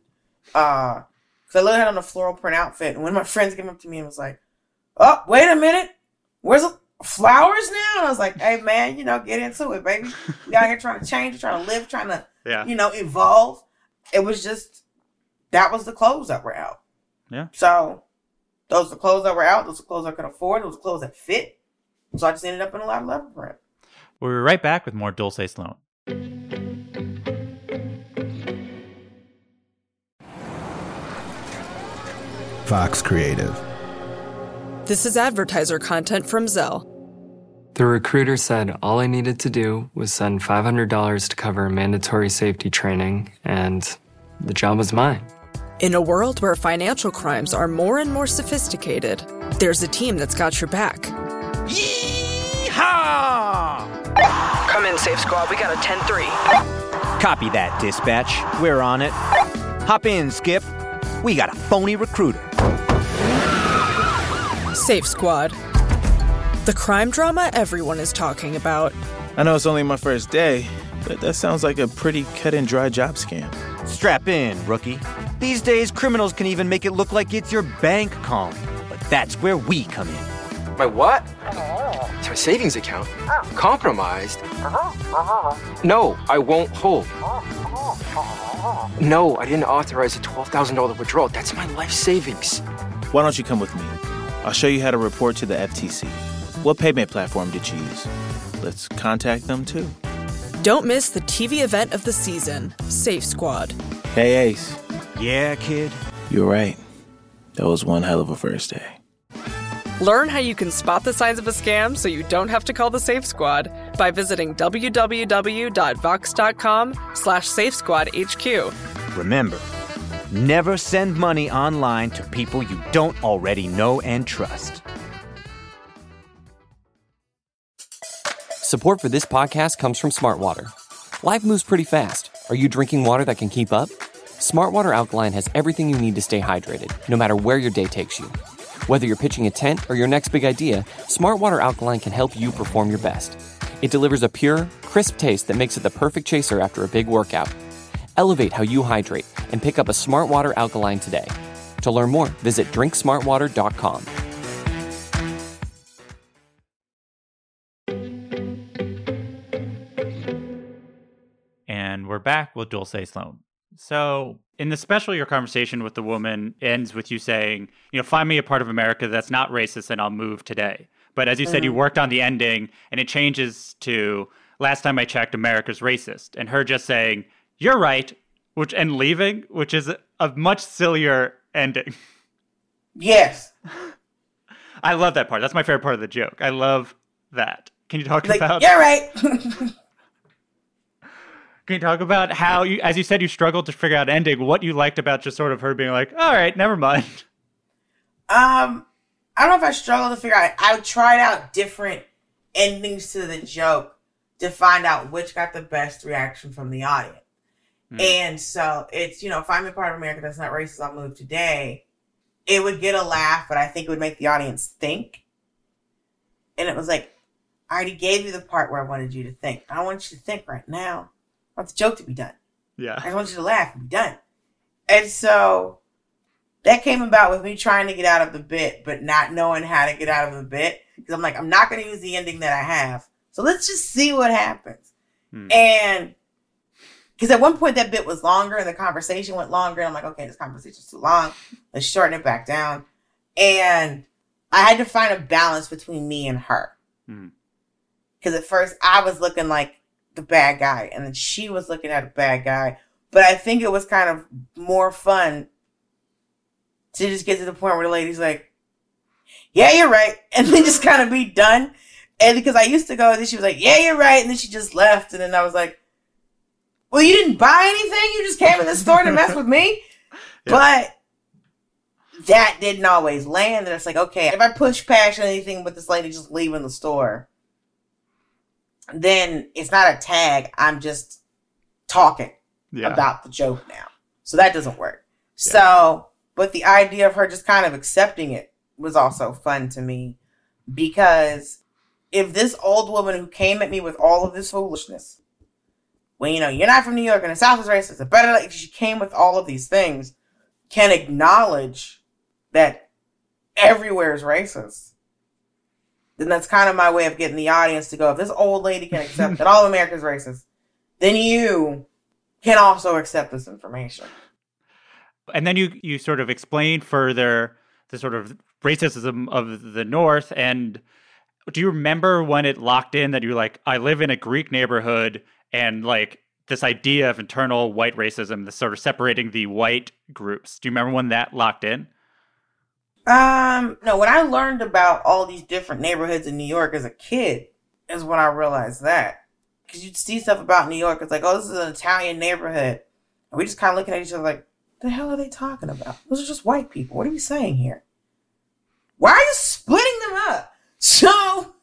Uh, cause I literally had on a floral print outfit. And when my friends came up to me and was like, Oh, wait a minute. Where's the flowers now? And I was like, Hey man, you know, get into it, baby. We out here trying to change, trying to live, trying to Yeah. you know, evolve. It was just that was the clothes that were out. Yeah. So those are the clothes that were out. Those are clothes I could afford. Those are clothes that fit. So I just ended up in a lot of leopard print. We'll be right back with more Dulce Sloan. Fox Creative. This is advertiser content from Zelle. The recruiter said all I needed to do was send $500 to cover mandatory safety training, and the job was mine. In a world where financial crimes are more and more sophisticated, there's a team that's got your back. Come in, Safe Squad. We got a 10 3. Copy that, dispatch. We're on it. Hop in, Skip. We got a phony recruiter. Safe Squad. The crime drama everyone is talking about. I know it's only my first day, but that sounds like a pretty cut and dry job scam. Strap in, rookie. These days, criminals can even make it look like it's your bank calling. But that's where we come in. My what? It's my savings account. Oh. Compromised? Uh-huh. Uh-huh. No, I won't hold. Oh, oh, no, I didn't authorize a $12,000 withdrawal. That's my life savings. Why don't you come with me? I'll show you how to report to the FTC. What payment platform did you use? Let's contact them too. Don't miss the TV event of the season, Safe Squad. Hey, Ace. Yeah, kid. You're right. That was one hell of a first day. Learn how you can spot the signs of a scam so you don't have to call the Safe Squad by visiting www.vox.com slash safesquadhq. Remember, never send money online to people you don't already know and trust. Support for this podcast comes from Smartwater. Life moves pretty fast. Are you drinking water that can keep up? Smartwater Alkaline has everything you need to stay hydrated, no matter where your day takes you. Whether you're pitching a tent or your next big idea, Smartwater Alkaline can help you perform your best. It delivers a pure, crisp taste that makes it the perfect chaser after a big workout. Elevate how you hydrate and pick up a Smartwater Alkaline today. To learn more, visit drinksmartwater.com. And we're back with Dulce Sloan. So, in the special, your conversation with the woman ends with you saying, you know, find me a part of America that's not racist and I'll move today. But as you said, you mm-hmm. worked on the ending and it changes to last time I checked, America's racist. And her just saying, you're right, which and leaving, which is a much sillier ending. Yes. I love that part. That's my favorite part of the joke. I love that. Can you talk Like, about you're right. Can you talk about how you, as you said, you struggled to figure out ending? What you liked about just sort of her being like, "All right, never mind." Um, I don't know if I struggled to figure out. I tried out different endings to the joke to find out which got the best reaction from the audience. And so it's, you know, find me a part of America that's not racist, I'll move today. It would get a laugh, but I think it would make the audience think. And it was like, I already gave you the part where I wanted you to think. I want you to think right now. I want the joke to be done. I Yeah, just want you to laugh and be done. And so that came about with me trying to get out of the bit, but not knowing how to get out of the bit. Because I'm like, I'm not going to use the ending that I have. So let's just see what happens. Hmm. And because at one point that bit was longer and the conversation went longer. And I'm like, okay, this conversation's too long. Let's shorten it back down. And I had to find a balance between me and her. Hmm. Because at first I was looking like the bad guy, and then she was looking at a bad guy. But I think it was kind of more fun to just get to the point where the lady's like, "Yeah, you're right," and then just kind of be done. And because I used to go, and then she was like, "Yeah, you're right," and then she just left, and then I was like, "Well, you didn't buy anything. You just came in the store to mess with me." Yeah. But that didn't always land. And it's like, okay, if I push past anything with this lady just leaving the store, then it's not a tag. I'm just talking Yeah. about the joke now. So that doesn't work. So, but the idea of her just kind of accepting it was also fun to me because if this old woman who came at me with all of this foolishness, when you know you're not from New York and the South is racist, it better like she came with all of these things, can acknowledge that everywhere is racist. Then that's kind of my way of getting the audience to go. If this old lady can accept that all America is racist, then you can also accept this information. and then you you sort of explain further the sort of racism of the North. And do you remember when it locked in that you're like, I live in a Greek neighborhood, and like this idea of internal white racism, the sort of separating the white groups. Do you remember when that locked in? Um, no, when I learned about all these different neighborhoods in New York as a kid, is when I realized that. Because you'd see stuff about New York, it's like, oh, this is an Italian neighborhood. And we just kind of looking at each other like, the hell are they talking about? Those are just white people. What are you saying here? Why are you splitting them up? So,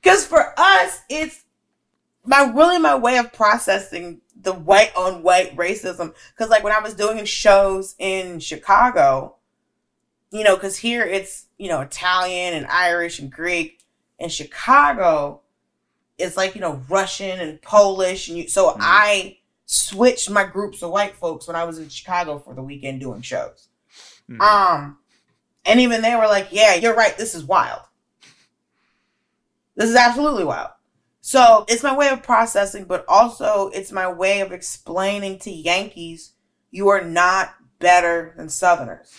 because for us, it's my really my way of processing the white on white racism. Because like when I was doing shows in Chicago, you know, because here it's you know Italian and Irish and Greek. In Chicago, it's like you know Russian and Polish, and you. So I switched my groups of white folks when I was in Chicago for the weekend doing shows. Um, and even they were like, "Yeah, you're right. This is wild. This is absolutely wild." So it's my way of processing, but also it's my way of explaining to Yankees, you are not better than Southerners.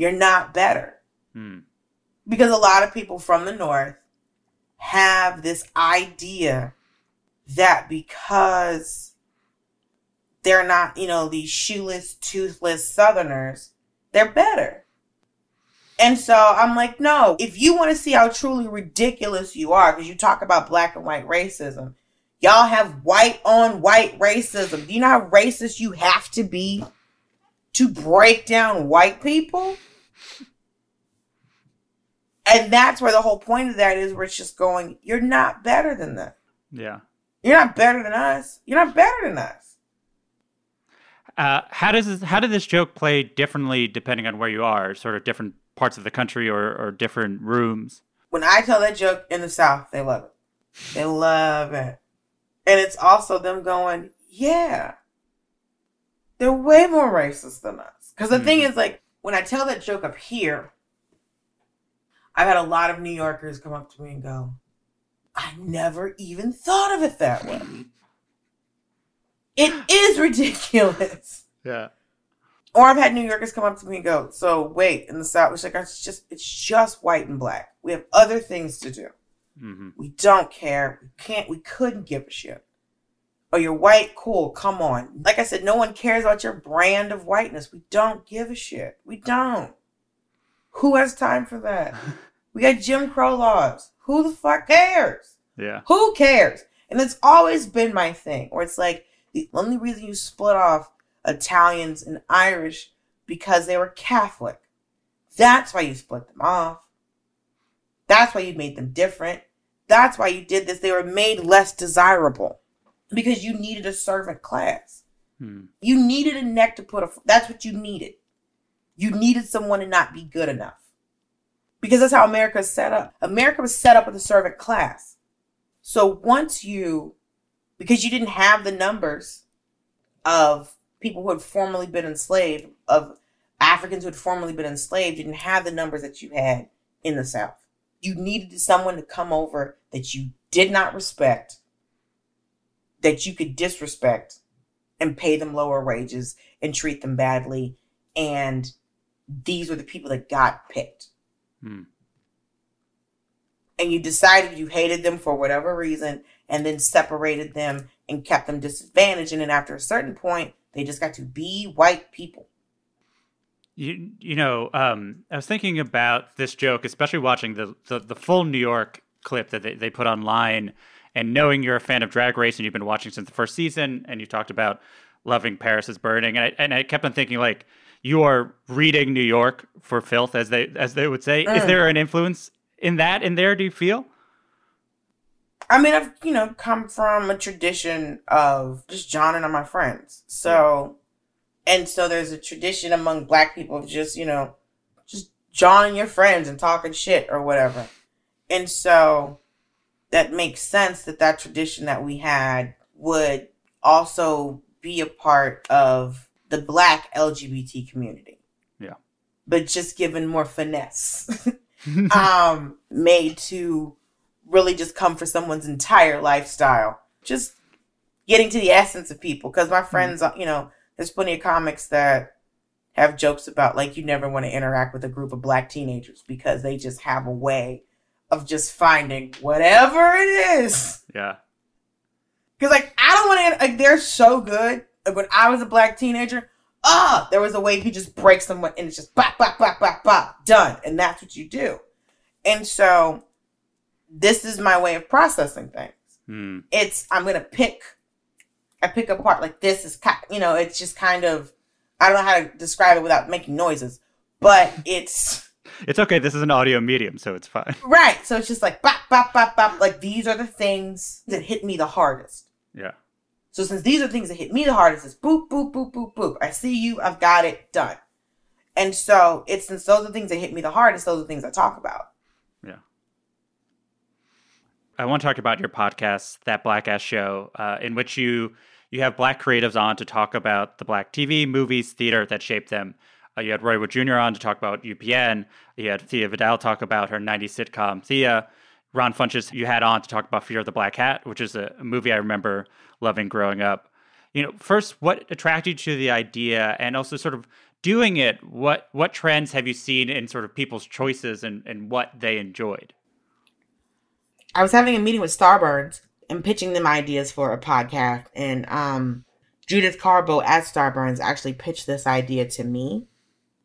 You're not better. Hmm. Because a lot of people from the North have this idea that because they're not, you know, these shoeless, toothless Southerners, they're better. And so I'm like, no, if you want to see how truly ridiculous you are, because you talk about black and white racism, y'all have white on white racism. Do you know how racist you have to be to break down white people? And that's where the whole point of that is, where it's just going, you're not better than that. Yeah. You're not better than us. You're not better than us. Uh, how does this, how did this joke play differently depending on where you are? Sort of different parts of the country or, or different rooms. When I tell that joke in the South, they love it. They love it. And it's also them going, yeah, they're way more racist than us. Because the thing is, like, when I tell that joke up here, I've had a lot of New Yorkers come up to me and go, I never even thought of it that way. It is ridiculous. Yeah. Or I've had New Yorkers come up to me and go, "So wait, in the South, it's like it's just it's just white and black. We have other things to do. Mm-hmm. We don't care. We can't. We couldn't give a shit. Oh, you're white, cool. Come on. Like I said, no one cares about your brand of whiteness. We don't give a shit. We don't. Who has time for that? we got Jim Crow laws. Who the fuck cares? Yeah. Who cares? And it's always been my thing, where it's like the only reason you split off Italians and Irish because they were Catholic. That's why you split them off. That's why you made them different. That's why you did this. They were made less desirable because you needed a servant class. Hmm. You needed a neck to put a. That's what you needed. You needed someone to not be good enough. Because that's how America is set up. America was set up with a servant class. So once you, because you didn't have the numbers of people who had formerly been enslaved, of Africans who had formerly been enslaved, didn't have the numbers that you had in the South. You needed someone to come over that you did not respect, that you could disrespect, and pay them lower wages and treat them badly. And these were the people that got picked. Hmm. and you decided you hated them for whatever reason and then separated them and kept them disadvantaged. And then after a certain point, they just got to be white people. You, you know, um, I was thinking about this joke, especially watching the, the, the full New York clip that they, they put online and knowing you're a fan of Drag Race and you've been watching since the first season and you talked about loving Paris is Burning. And I, and I kept on thinking, like, you are reading New York for filth, as they as they would say. Mm. Is there an influence in that in there? Do you feel? I mean, I've you know come from a tradition of just John and my friends. So, and so there's a tradition among Black people of just you know just John and your friends and talking shit or whatever. And so that makes sense that that tradition that we had would also be a part of the black LGBT community. Yeah. But just given more finesse. um, made to really just come for someone's entire lifestyle. Just getting to the essence of people. Because my friends, mm-hmm. you know, there's plenty of comics that have jokes about like you never want to interact with a group of black teenagers because they just have a way of just finding whatever it is. Yeah. Because like I don't want to like they're so good when I was a black teenager, ah, there was a way you just break someone and it's just bop, bop, bop, bop, bop, done. And that's what you do. And so this is my way of processing things. Hmm. It's, I'm going to pick, I pick apart like this is, you know, it's just kind of, I don't know how to describe it without making noises, but it's, it's okay. This is an audio medium, so it's fine. Right. So it's just like bop, bop, bop, bop. Like these are the things that hit me the hardest. Yeah. So since these are things that hit me the hardest, it's boop, boop, boop, boop, boop. I see you, I've got it, done. And so it's since those are things that hit me the hardest, those are things I talk about. Yeah. I want to talk about your podcast, that Blackass Show, uh, in which you you have black creatives on to talk about the black TV, movies, theater that shaped them. Uh, you had Roy Wood Jr. on to talk about UPN. You had Thea Vidale talk about her 90s sitcom Thea. Ron Funches you had on to talk about Fear of the Black Hat, which is a, movie I remember loving growing up. You know, first, what attracted you to the idea, and also sort of doing it? What what trends have you seen in sort of people's choices and and what they enjoyed? I was having a meeting with Starburns and pitching them ideas for a podcast, and um, Judith Carbo at Starburns actually pitched this idea to me,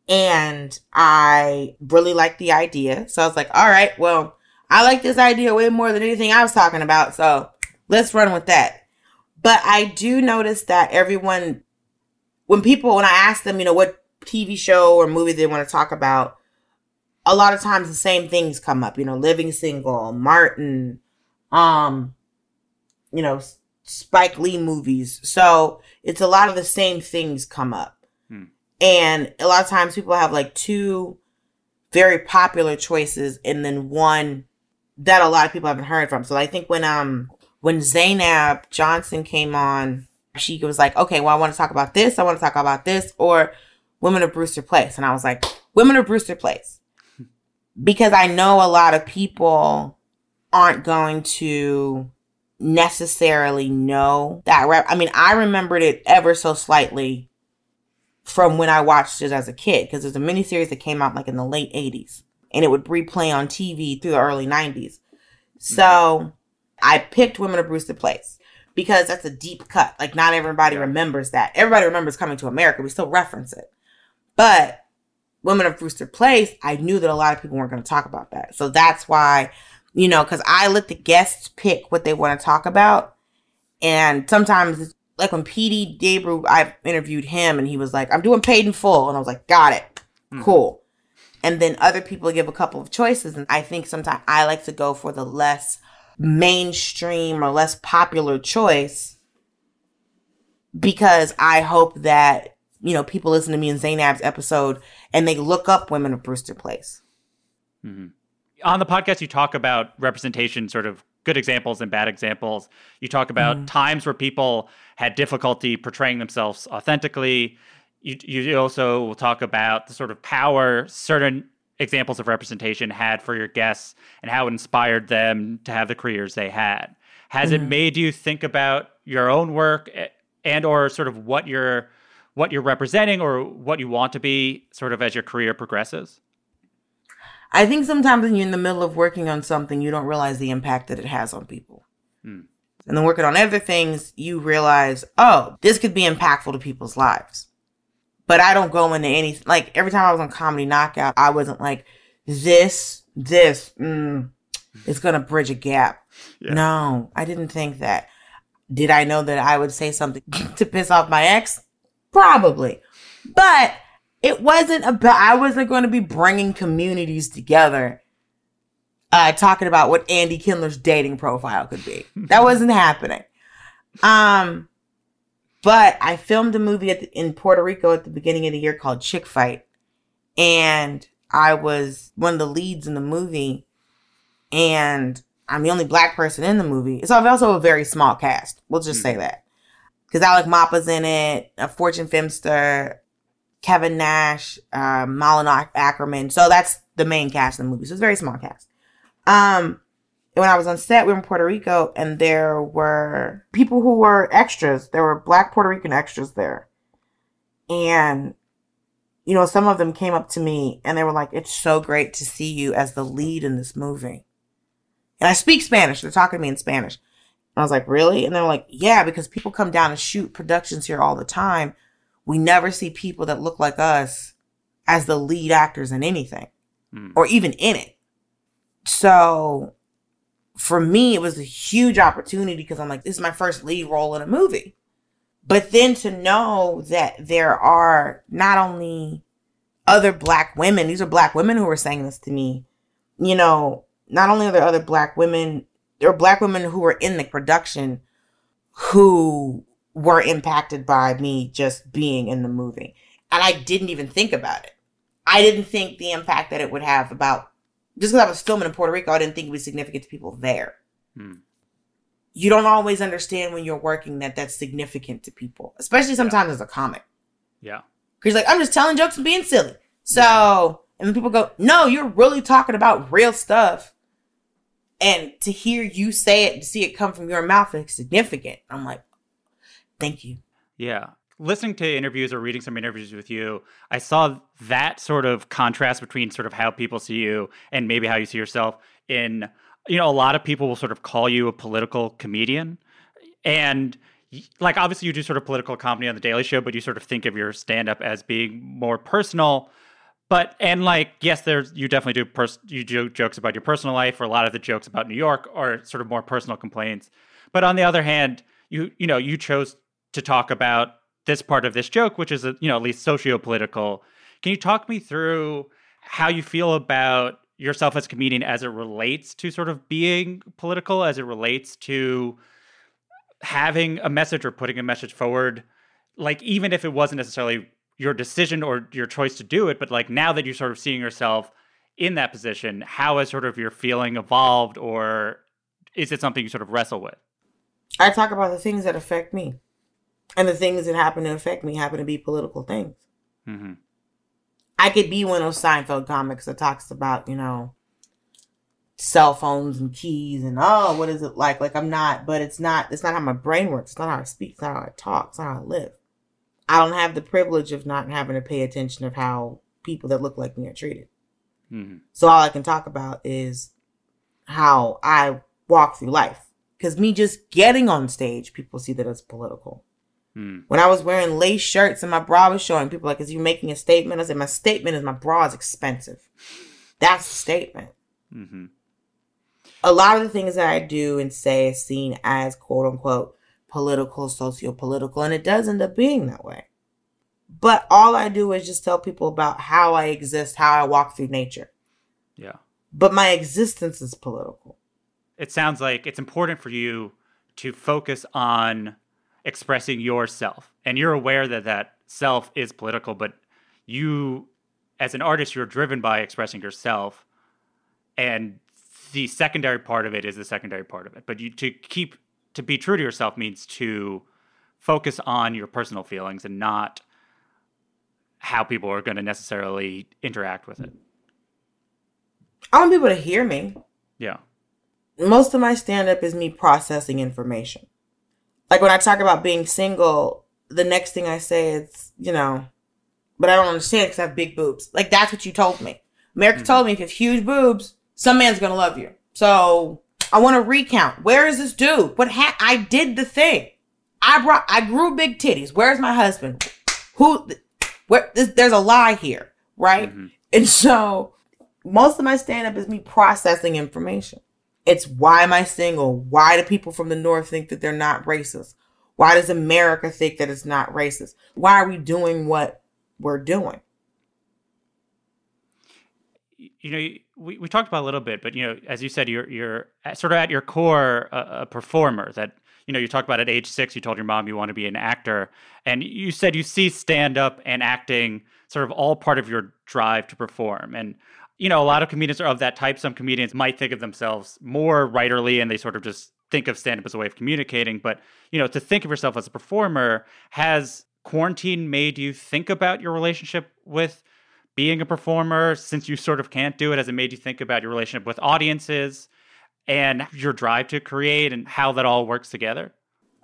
and I really liked the idea. So I was like, all right, well, I like this idea way more than anything I was talking about, so let's run with that. But I do notice that everyone, when people, when I ask them, you know, what TV show or movie they want to talk about, a lot of times the same things come up. You know, Living Single, Martin, um, you know, Spike Lee movies. So it's a lot of the same things come up. Hmm. And a lot of times people have like two very popular choices and then one that a lot of people haven't heard from. So I think when um when Zainab Johnson came on, she was like, okay, well, I want to talk about this. I want to talk about this or Women of Brewster Place. And I was like, Women of Brewster Place. Because I know a lot of people aren't going to necessarily know that rep. I mean, I remembered it ever so slightly from when I watched it as a kid because there's a miniseries that came out like in the late 80s and it would replay on TV through the early 90s. So I picked Women of Brewster Place because that's a deep cut. Like not everybody remembers that. Everybody remembers coming to America. We still reference it. But Women of Brewster Place, I knew that a lot of people weren't going to talk about that. So that's why, you know, because I let the guests pick what they want to talk about. And sometimes, it's like when PD Debrew, I interviewed him and he was like, I'm doing paid in full. And I was like, got it. Mm. Cool. And then other people give a couple of choices. And I think sometimes I like to go for the less mainstream or less popular choice because I hope that, you know, people listen to me in Zainab's episode and they look up Women of Brewster Place. Mm-hmm. On the podcast, you talk about representation, sort of good examples and bad examples. You talk about mm-hmm. times where people had difficulty portraying themselves authentically. You, you also will talk about the sort of power certain examples of representation had for your guests and how it inspired them to have the careers they had has mm-hmm. it made you think about your own work eh, and or sort of what you're what you're representing or what you want to be sort of as your career progresses I think sometimes when you're in the middle of working on something, you don't realize the impact that it has on people. Hmm. And then working on other things, you realize, oh, this could be impactful to people's lives. But I don't go into any, like every time I was on Comedy Knockout, I wasn't like, this, this, mm, it's going to bridge a gap. Yeah. No, I didn't think that. Did I know that I would say something to piss off my ex? Probably. But it wasn't about, I wasn't going to be bringing communities together, uh, talking about what Andy Kindler's dating profile could be. That wasn't happening. Um, but I filmed a movie at the, in Puerto Rico at the beginning of the year called Chick Fight. And I was one of the leads in the movie. And I'm the only black person in the movie. So I've also a very small cast. We'll just say that. Because Alec Mapa's in it, a Fortune Feimster, Kevin Nash, uh, Malin Akerman. So that's the main cast in the movie. So it's a very small cast. Um, when I was on set, we were in Puerto Rico, and there were people who were extras. There were black Puerto Rican extras there. And, you know, some of them came up to me and they were like, It's so great to see you as the lead in this movie. And I speak Spanish. They're talking to me in Spanish. And I was like, Really? And they're like, Yeah, because people come down and shoot productions here all the time. We never see people that look like us as the lead actors in anything hmm. or even in it. So for me, it was a huge opportunity because I'm like, this is my first lead role in a movie. But then to know that there are not only other black women, these are black women who are saying this to me, you know, not only are there other black women, there are black women who were in the production who were impacted by me just being in the movie. And I didn't even think about it. I didn't think the impact that it would have about just because I was filming in Puerto Rico, I didn't think it was significant to people there. Hmm. You don't always understand when you're working that that's significant to people, especially sometimes as a comic. Yeah. Because like, I'm just telling jokes and being silly. So, and then people go, no, you're really talking about real stuff. And to hear you say it, to see it come from your mouth is significant. I'm like, thank you. Yeah. Listening to interviews or reading some interviews with you, I saw that sort of contrast between sort of how people see you and maybe how you see yourself in you know, a lot of people will sort of call you a political comedian. And like obviously you do sort of political comedy on the Daily Show, but you sort of think of your stand up as being more personal. But and like yes, there's you definitely do pers- you do jokes about your personal life, or a lot of the jokes about New York are sort of more personal complaints. But on the other hand, you you know you chose to talk about this part of this joke, which is a, you know at least socio-political. Can you talk me through how you feel about yourself as a comedian as it relates to sort of being political, as it relates to having a message or putting a message forward? Like even if it wasn't necessarily your decision or your choice to do it, but like now that you're sort of seeing yourself in that position, how has sort of your feeling evolved, or is it something you sort of wrestle with? I talk about the things that affect me. And the things that happen to affect me happen to be political things. Mm-hmm. I could be one of those Seinfeld comics that talks about, you know, cell phones and keys and oh, what is it like? Like I'm not, but it's not. It's not how my brain works. It's not how I speak. It's not how I talk. It's not how I live. I don't have the privilege of not having to pay attention of how people that look like me are treated. Mm-hmm. So all I can talk about is how I walk through life. Because me just getting on stage, people see that as political. Mm. When I was wearing lace shirts and my bra was showing, people were like, "Is you making a statement?" I said, "My statement is my bra is expensive. That's a statement." Mm-hmm. A lot of the things that I do and say is seen as quote unquote political, socio political, and it does end up being that way. But all I do is just tell people about how I exist, how I walk through nature. Yeah. But my existence is political. It sounds like it's important for you to focus on expressing yourself. And you're aware that that self is political, but you, as an artist, you're driven by expressing yourself. And the secondary part of it is the secondary part of it. But you to keep to be true to yourself means to focus on your personal feelings and not how people are going to necessarily interact with it. I want people to hear me. Yeah. Most of my stand up is me processing information. Like when I talk about being single, the next thing I say is, you know, but I don't understand because I have big boobs. Like that's what you told me. America mm-hmm. told me if you have huge boobs, some man's gonna love you. So I want to recount. Where is this dude? What ha- I did the thing. I brought. I grew big titties. Where's my husband? Who? Where? There's a lie here, right? Mm-hmm. And so most of my stand up is me processing information. It's why am I single? Why do people from the north think that they're not racist? Why does America think that it's not racist? Why are we doing what we're doing? you know, we, we talked about a little bit, but you know, as you said, you're you're sort of at your core a, a, performer. That you know, you talked about at age six, you told your mom you want to be an actor, and you said you see stand up and acting sort of all part of your drive to perform. And you know, a lot of comedians are of that type. Some comedians might think of themselves more writerly, and they sort of just think of stand up as a way of communicating. But you know, to think of yourself as a performer has quarantine made you think about your relationship with being a performer since you sort of can't do it has it made you think about your relationship with audiences and your drive to create and how that all works together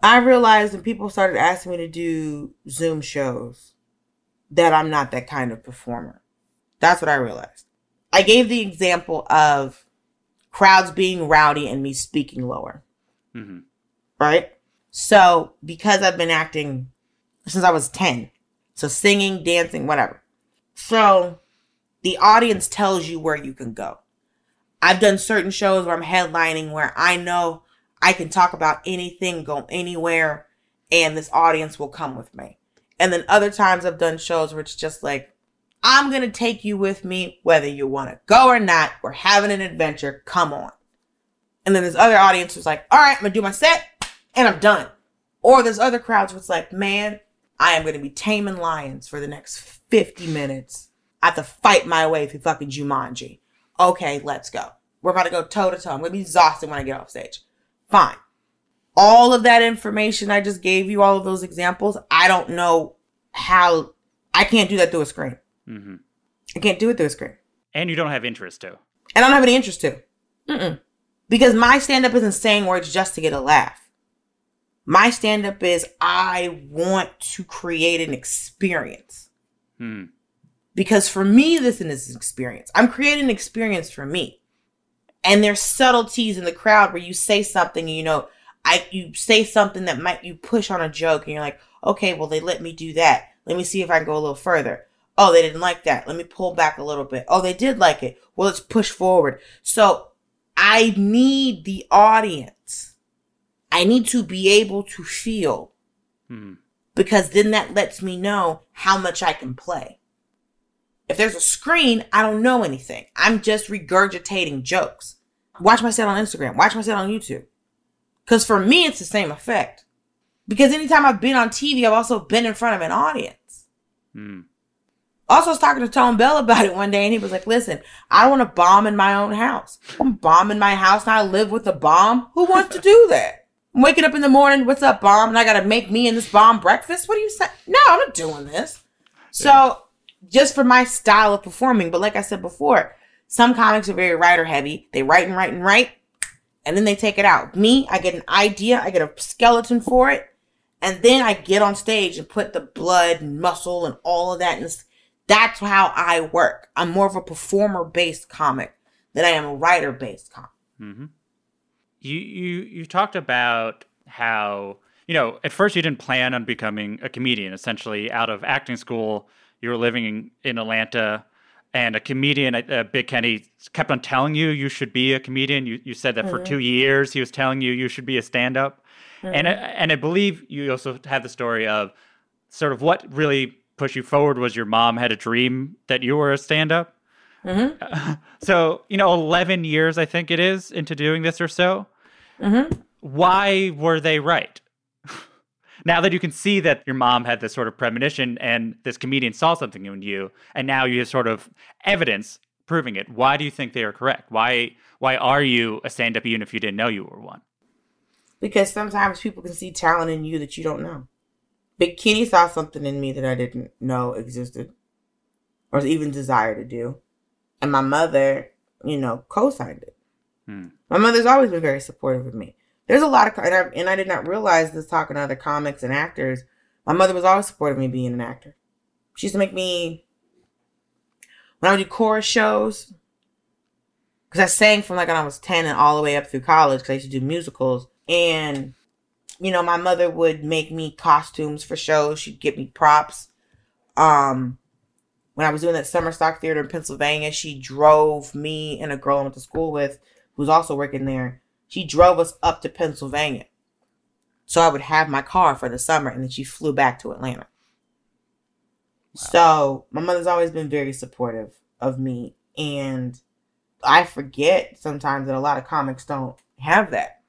i realized when people started asking me to do zoom shows that i'm not that kind of performer that's what i realized i gave the example of crowds being rowdy and me speaking lower mm-hmm. right so because i've been acting since i was 10 so singing dancing whatever so the audience tells you where you can go. I've done certain shows where I'm headlining where I know I can talk about anything, go anywhere, and this audience will come with me. And then other times I've done shows where it's just like, I'm going to take you with me, whether you want to go or not. We're having an adventure. Come on. And then there's other audience who's like, all right, I'm going to do my set and I'm done. Or there's other crowds where it's like, man, I am going to be taming lions for the next 50 minutes. I have to fight my way through fucking Jumanji. Okay, let's go. We're about to go toe to toe. I'm going to be exhausted when I get off stage. Fine. All of that information I just gave you, all of those examples, I don't know how I can't do that through a screen. Mm-hmm. I can't do it through a screen. And you don't have interest to. And I don't have any interest to. Mm-mm. Because my stand up isn't saying words just to get a laugh. My stand up is I want to create an experience. Hmm. Because for me, this is an experience. I'm creating an experience for me. And there's subtleties in the crowd where you say something, you know, I you say something that might you push on a joke and you're like, okay, well they let me do that. Let me see if I can go a little further. Oh, they didn't like that. Let me pull back a little bit. Oh, they did like it. Well, let's push forward. So I need the audience I need to be able to feel hmm. because then that lets me know how much I can play. If there's a screen, I don't know anything. I'm just regurgitating jokes. Watch my set on Instagram. Watch my set on YouTube. Because for me, it's the same effect. Because anytime I've been on TV, I've also been in front of an audience. Hmm. Also, I was talking to Tone Bell about it one day, and he was like, "Listen, I don't want to bomb in my own house. I'm bombing my house, and I live with a bomb. Who wants to do that?" I'm waking up in the morning. What's up, bomb? And I gotta make me and this bomb breakfast. What do you say? No, I'm not doing this. So just for my style of performing. But like I said before, some comics are very writer heavy. They write and write and write, and then they take it out. Me, I get an idea, I get a skeleton for it, and then I get on stage and put the blood and muscle and all of that. And that's how I work. I'm more of a performer based comic than I am a writer based comic. Mm-hmm you you you talked about how you know at first you didn't plan on becoming a comedian. Essentially, out of acting school, you were living in, in Atlanta, and a comedian, uh, Big Kenny, kept on telling you you should be a comedian. You you said that mm-hmm. for two years he was telling you you should be a stand up, mm-hmm. and and I believe you also have the story of sort of what really pushed you forward was your mom had a dream that you were a stand up. Mm-hmm. so you know, eleven years I think it is into doing this or so. Mm-hmm. Why were they right? now that you can see that your mom had this sort of premonition and this comedian saw something in you, and now you have sort of evidence proving it. Why do you think they are correct? Why why are you a stand up even if you didn't know you were one? Because sometimes people can see talent in you that you don't know. Big Kenny saw something in me that I didn't know existed or even desire to do. And my mother, you know, co signed it. Hmm. My mother's always been very supportive of me. There's a lot of, and I, and I did not realize this talking to other comics and actors. My mother was always supportive of me being an actor. She used to make me, when I would do chorus shows, because I sang from like when I was 10 and all the way up through college because I used to do musicals. And, you know, my mother would make me costumes for shows. She'd get me props. Um, when I was doing that summer stock theater in Pennsylvania, she drove me and a girl I went to school with, who was also working there. She drove us up to Pennsylvania. So I would have my car for the summer and then she flew back to Atlanta. So my mother's always been very supportive of me. And I forget sometimes that a lot of comics don't have that.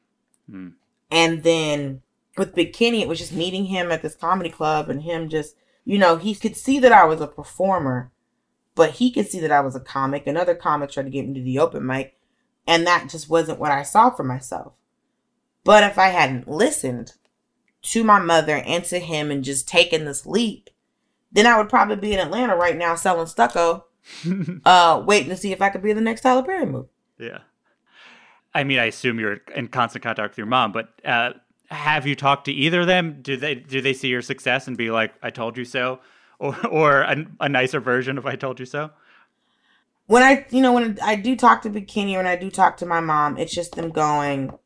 Mm. And then with Big Kenny, it was just meeting him at this comedy club and him just, you know, he could see that I was a performer, but he could see that I was a comic. Another comic tried to get me to the open mic, and that just wasn't what I saw for myself. But if I hadn't listened to my mother and to him and just taken this leap, then I would probably be in Atlanta right now selling stucco, uh, waiting to see if I could be in the next Tyler Perry movie. Yeah. I mean, I assume you're in constant contact with your mom, but uh, have you talked to either of them? Do they do they see your success and be like, "I told you so," or or a, a nicer version of "I told you so"? When I, you know, when I do talk to Kenny, when I do talk to my mom, it's just them going,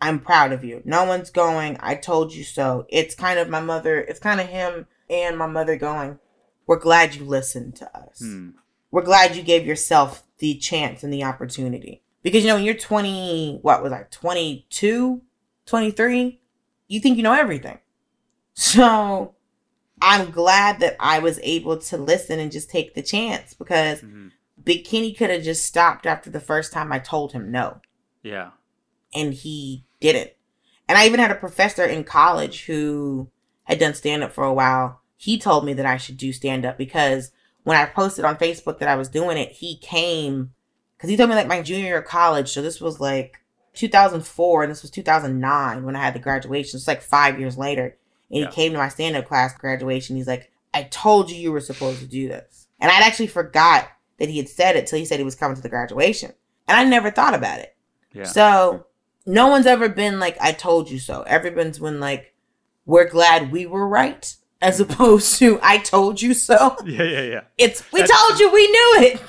"I'm proud of you." No one's going, "I told you so." It's kind of my mother. It's kind of him and my mother going, "We're glad you listened to us. Hmm. We're glad you gave yourself the chance and the opportunity." Because you know, when you're 20, what was I, 22, 23, you think you know everything. So I'm glad that I was able to listen and just take the chance because Mhm. Big Kenny could have just stopped after the first time I told him no, Yeah. and he didn't. And I even had a professor in college who had done stand up for a while. He told me that I should do stand up because when I posted on Facebook that I was doing it, he came because he told me like my junior year of college. So this was like 2004 and this was 2009 when I had the graduation. It's like five years later. And Yeah. he came to my stand up class graduation. He's like, I told you you were supposed to do this. And I'd actually forgot that he had said it till he said he was coming to the graduation. And I never thought about it. Yeah. So no one's ever been like, I told you so. Everyone's been like, we're glad we were right, as mm-hmm. opposed to I told you so. yeah, yeah, yeah. It's we That's- told you we knew it.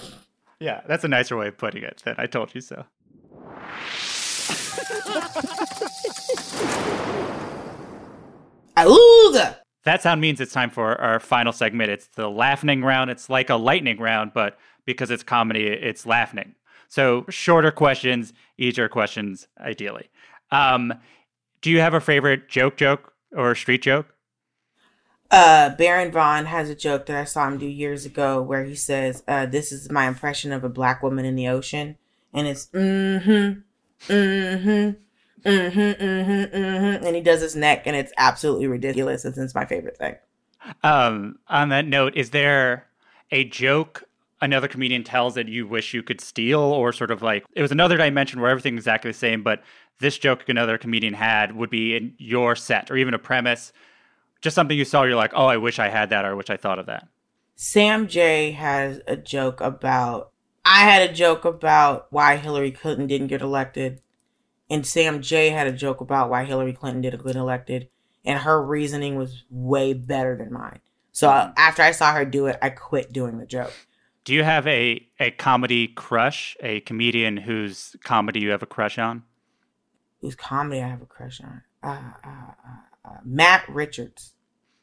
Yeah, that's a nicer way of putting it than I told you so. Auga. That sound means it's time for our final segment. It's the laughing round. It's like a lightning round, but because it's comedy, it's laughing. So shorter questions, easier questions, ideally. Um, do you have a favorite joke, joke, or street joke? Uh, Baron Vaughn has a joke that I saw him do years ago where he says, uh, "This is my impression of a black woman in the ocean," and it's mm-hmm, mm-hmm, mm-hmm, mm-hmm, mm-hmm, and he does his neck, and it's absolutely ridiculous. It's, it's my favorite thing. Um, on that note, is there a joke another comedian tells that you wish you could steal, or sort of like it was another dimension where everything's exactly the same, but this joke another comedian had would be in your set, or even a premise, just something you saw, you're like, oh, I wish I had that, or I wish I thought of that. Sam Jay has a joke about. I had a joke about why Hillary Clinton didn't get elected, and Sam Jay had a joke about why Hillary Clinton didn't get elected, and her reasoning was way better than mine. So uh, after I saw her do it, I quit doing the joke. Do you have a, a comedy crush, a comedian whose comedy you have a crush on? Whose comedy I have a crush on? Uh, uh, uh, uh, Matt Richards.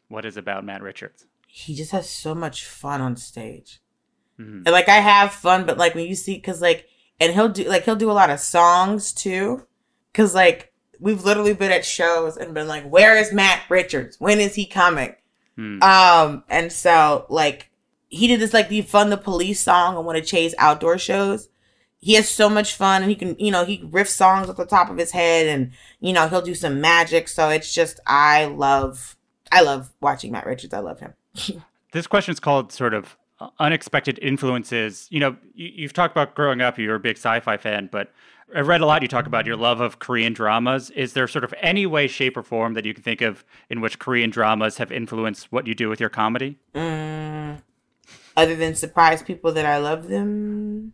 What is about Matt Richards? He just has so much fun on stage. Mhm. And like I have fun, but like when you see, cause like, and he'll do like he'll do a lot of songs too, cause like we've literally been at shows and been like, where is Matt Richards? When is he coming? Hmm. Um, and so like he did this like the fun the police song on one of Chase outdoor shows. He has so much fun and he can, you know, he riffs songs off the top of his head and, you know, he'll do some magic. So it's just, I love, I love watching Matt Richards. I love him. this question is called sort of unexpected influences. You know, you, you've talked about growing up, you're a big sci-fi fan, but I read a lot. You talk about your love of Korean dramas. Is there sort of any way, shape, or form that you can think of in which Korean dramas have influenced what you do with your comedy? Mm, other than surprise people that I love them,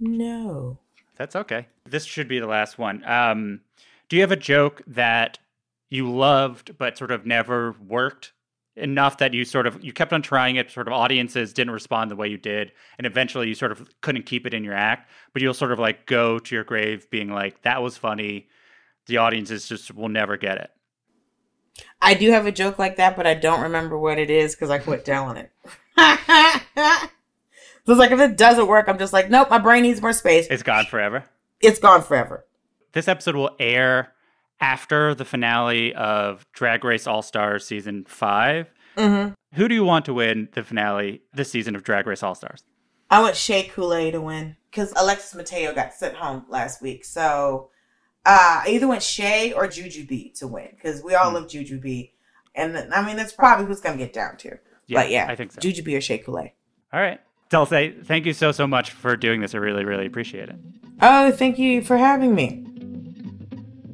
no. That's okay. This should be the last one. Um, do you have a joke that you loved but sort of never worked enough that you sort of you kept on trying it sort of audiences didn't respond the way you did and eventually you sort of couldn't keep it in your act but you'll sort of like go to your grave being like that was funny the audiences just will never get it I do have a joke like that, but I don't remember what it is because I quit telling it. so it's like if it doesn't work, I'm just like, nope, my brain needs more space. it's gone forever It's gone forever. this episode will air after the finale of drag race all stars season 5 Mm-hmm. who do you want to win the finale this season of drag race all stars I want Shea Coulee to win because Alexis Mateo got sent home last week. So uh, I either want Shea or Jujubee to win because we all love Jujubee. And I mean, that's probably who's going to get down to. Yeah, but yeah, I think so. B or Shea Coulee. all right Dulce, thank you so so much for doing this. I really, really appreciate it. Oh, thank you for having me.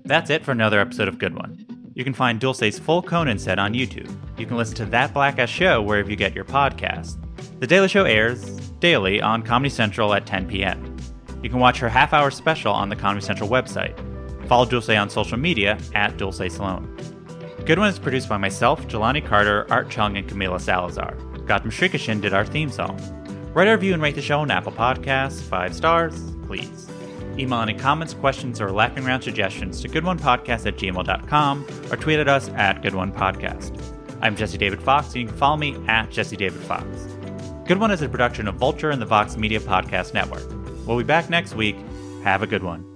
That's it for another episode of Good One. You can find Dulce's full Conan set on YouTube. You can listen to That Blackass Show wherever you get your podcast. The Daily Show airs daily on Comedy Central at 10 p.m. You can watch her half hour special on the Comedy Central website. Follow Dulce on social media at Dulce Sloan. Good One is produced by myself, Jelani Carter, Art Chung, and Camila Salazar. Gautam Srikishan did our theme song. Write a review and rate the show on Apple Podcasts, five stars, please. Email any comments, questions, or laughing round suggestions to goodonepodcast at gmail.com or tweet at us at goodonepodcast. I'm Jesse David Fox, and you can follow me at Jesse David Fox. Good One is a production of Vulture and the Vox Media Podcast Network. We'll be back next week. Have a good one.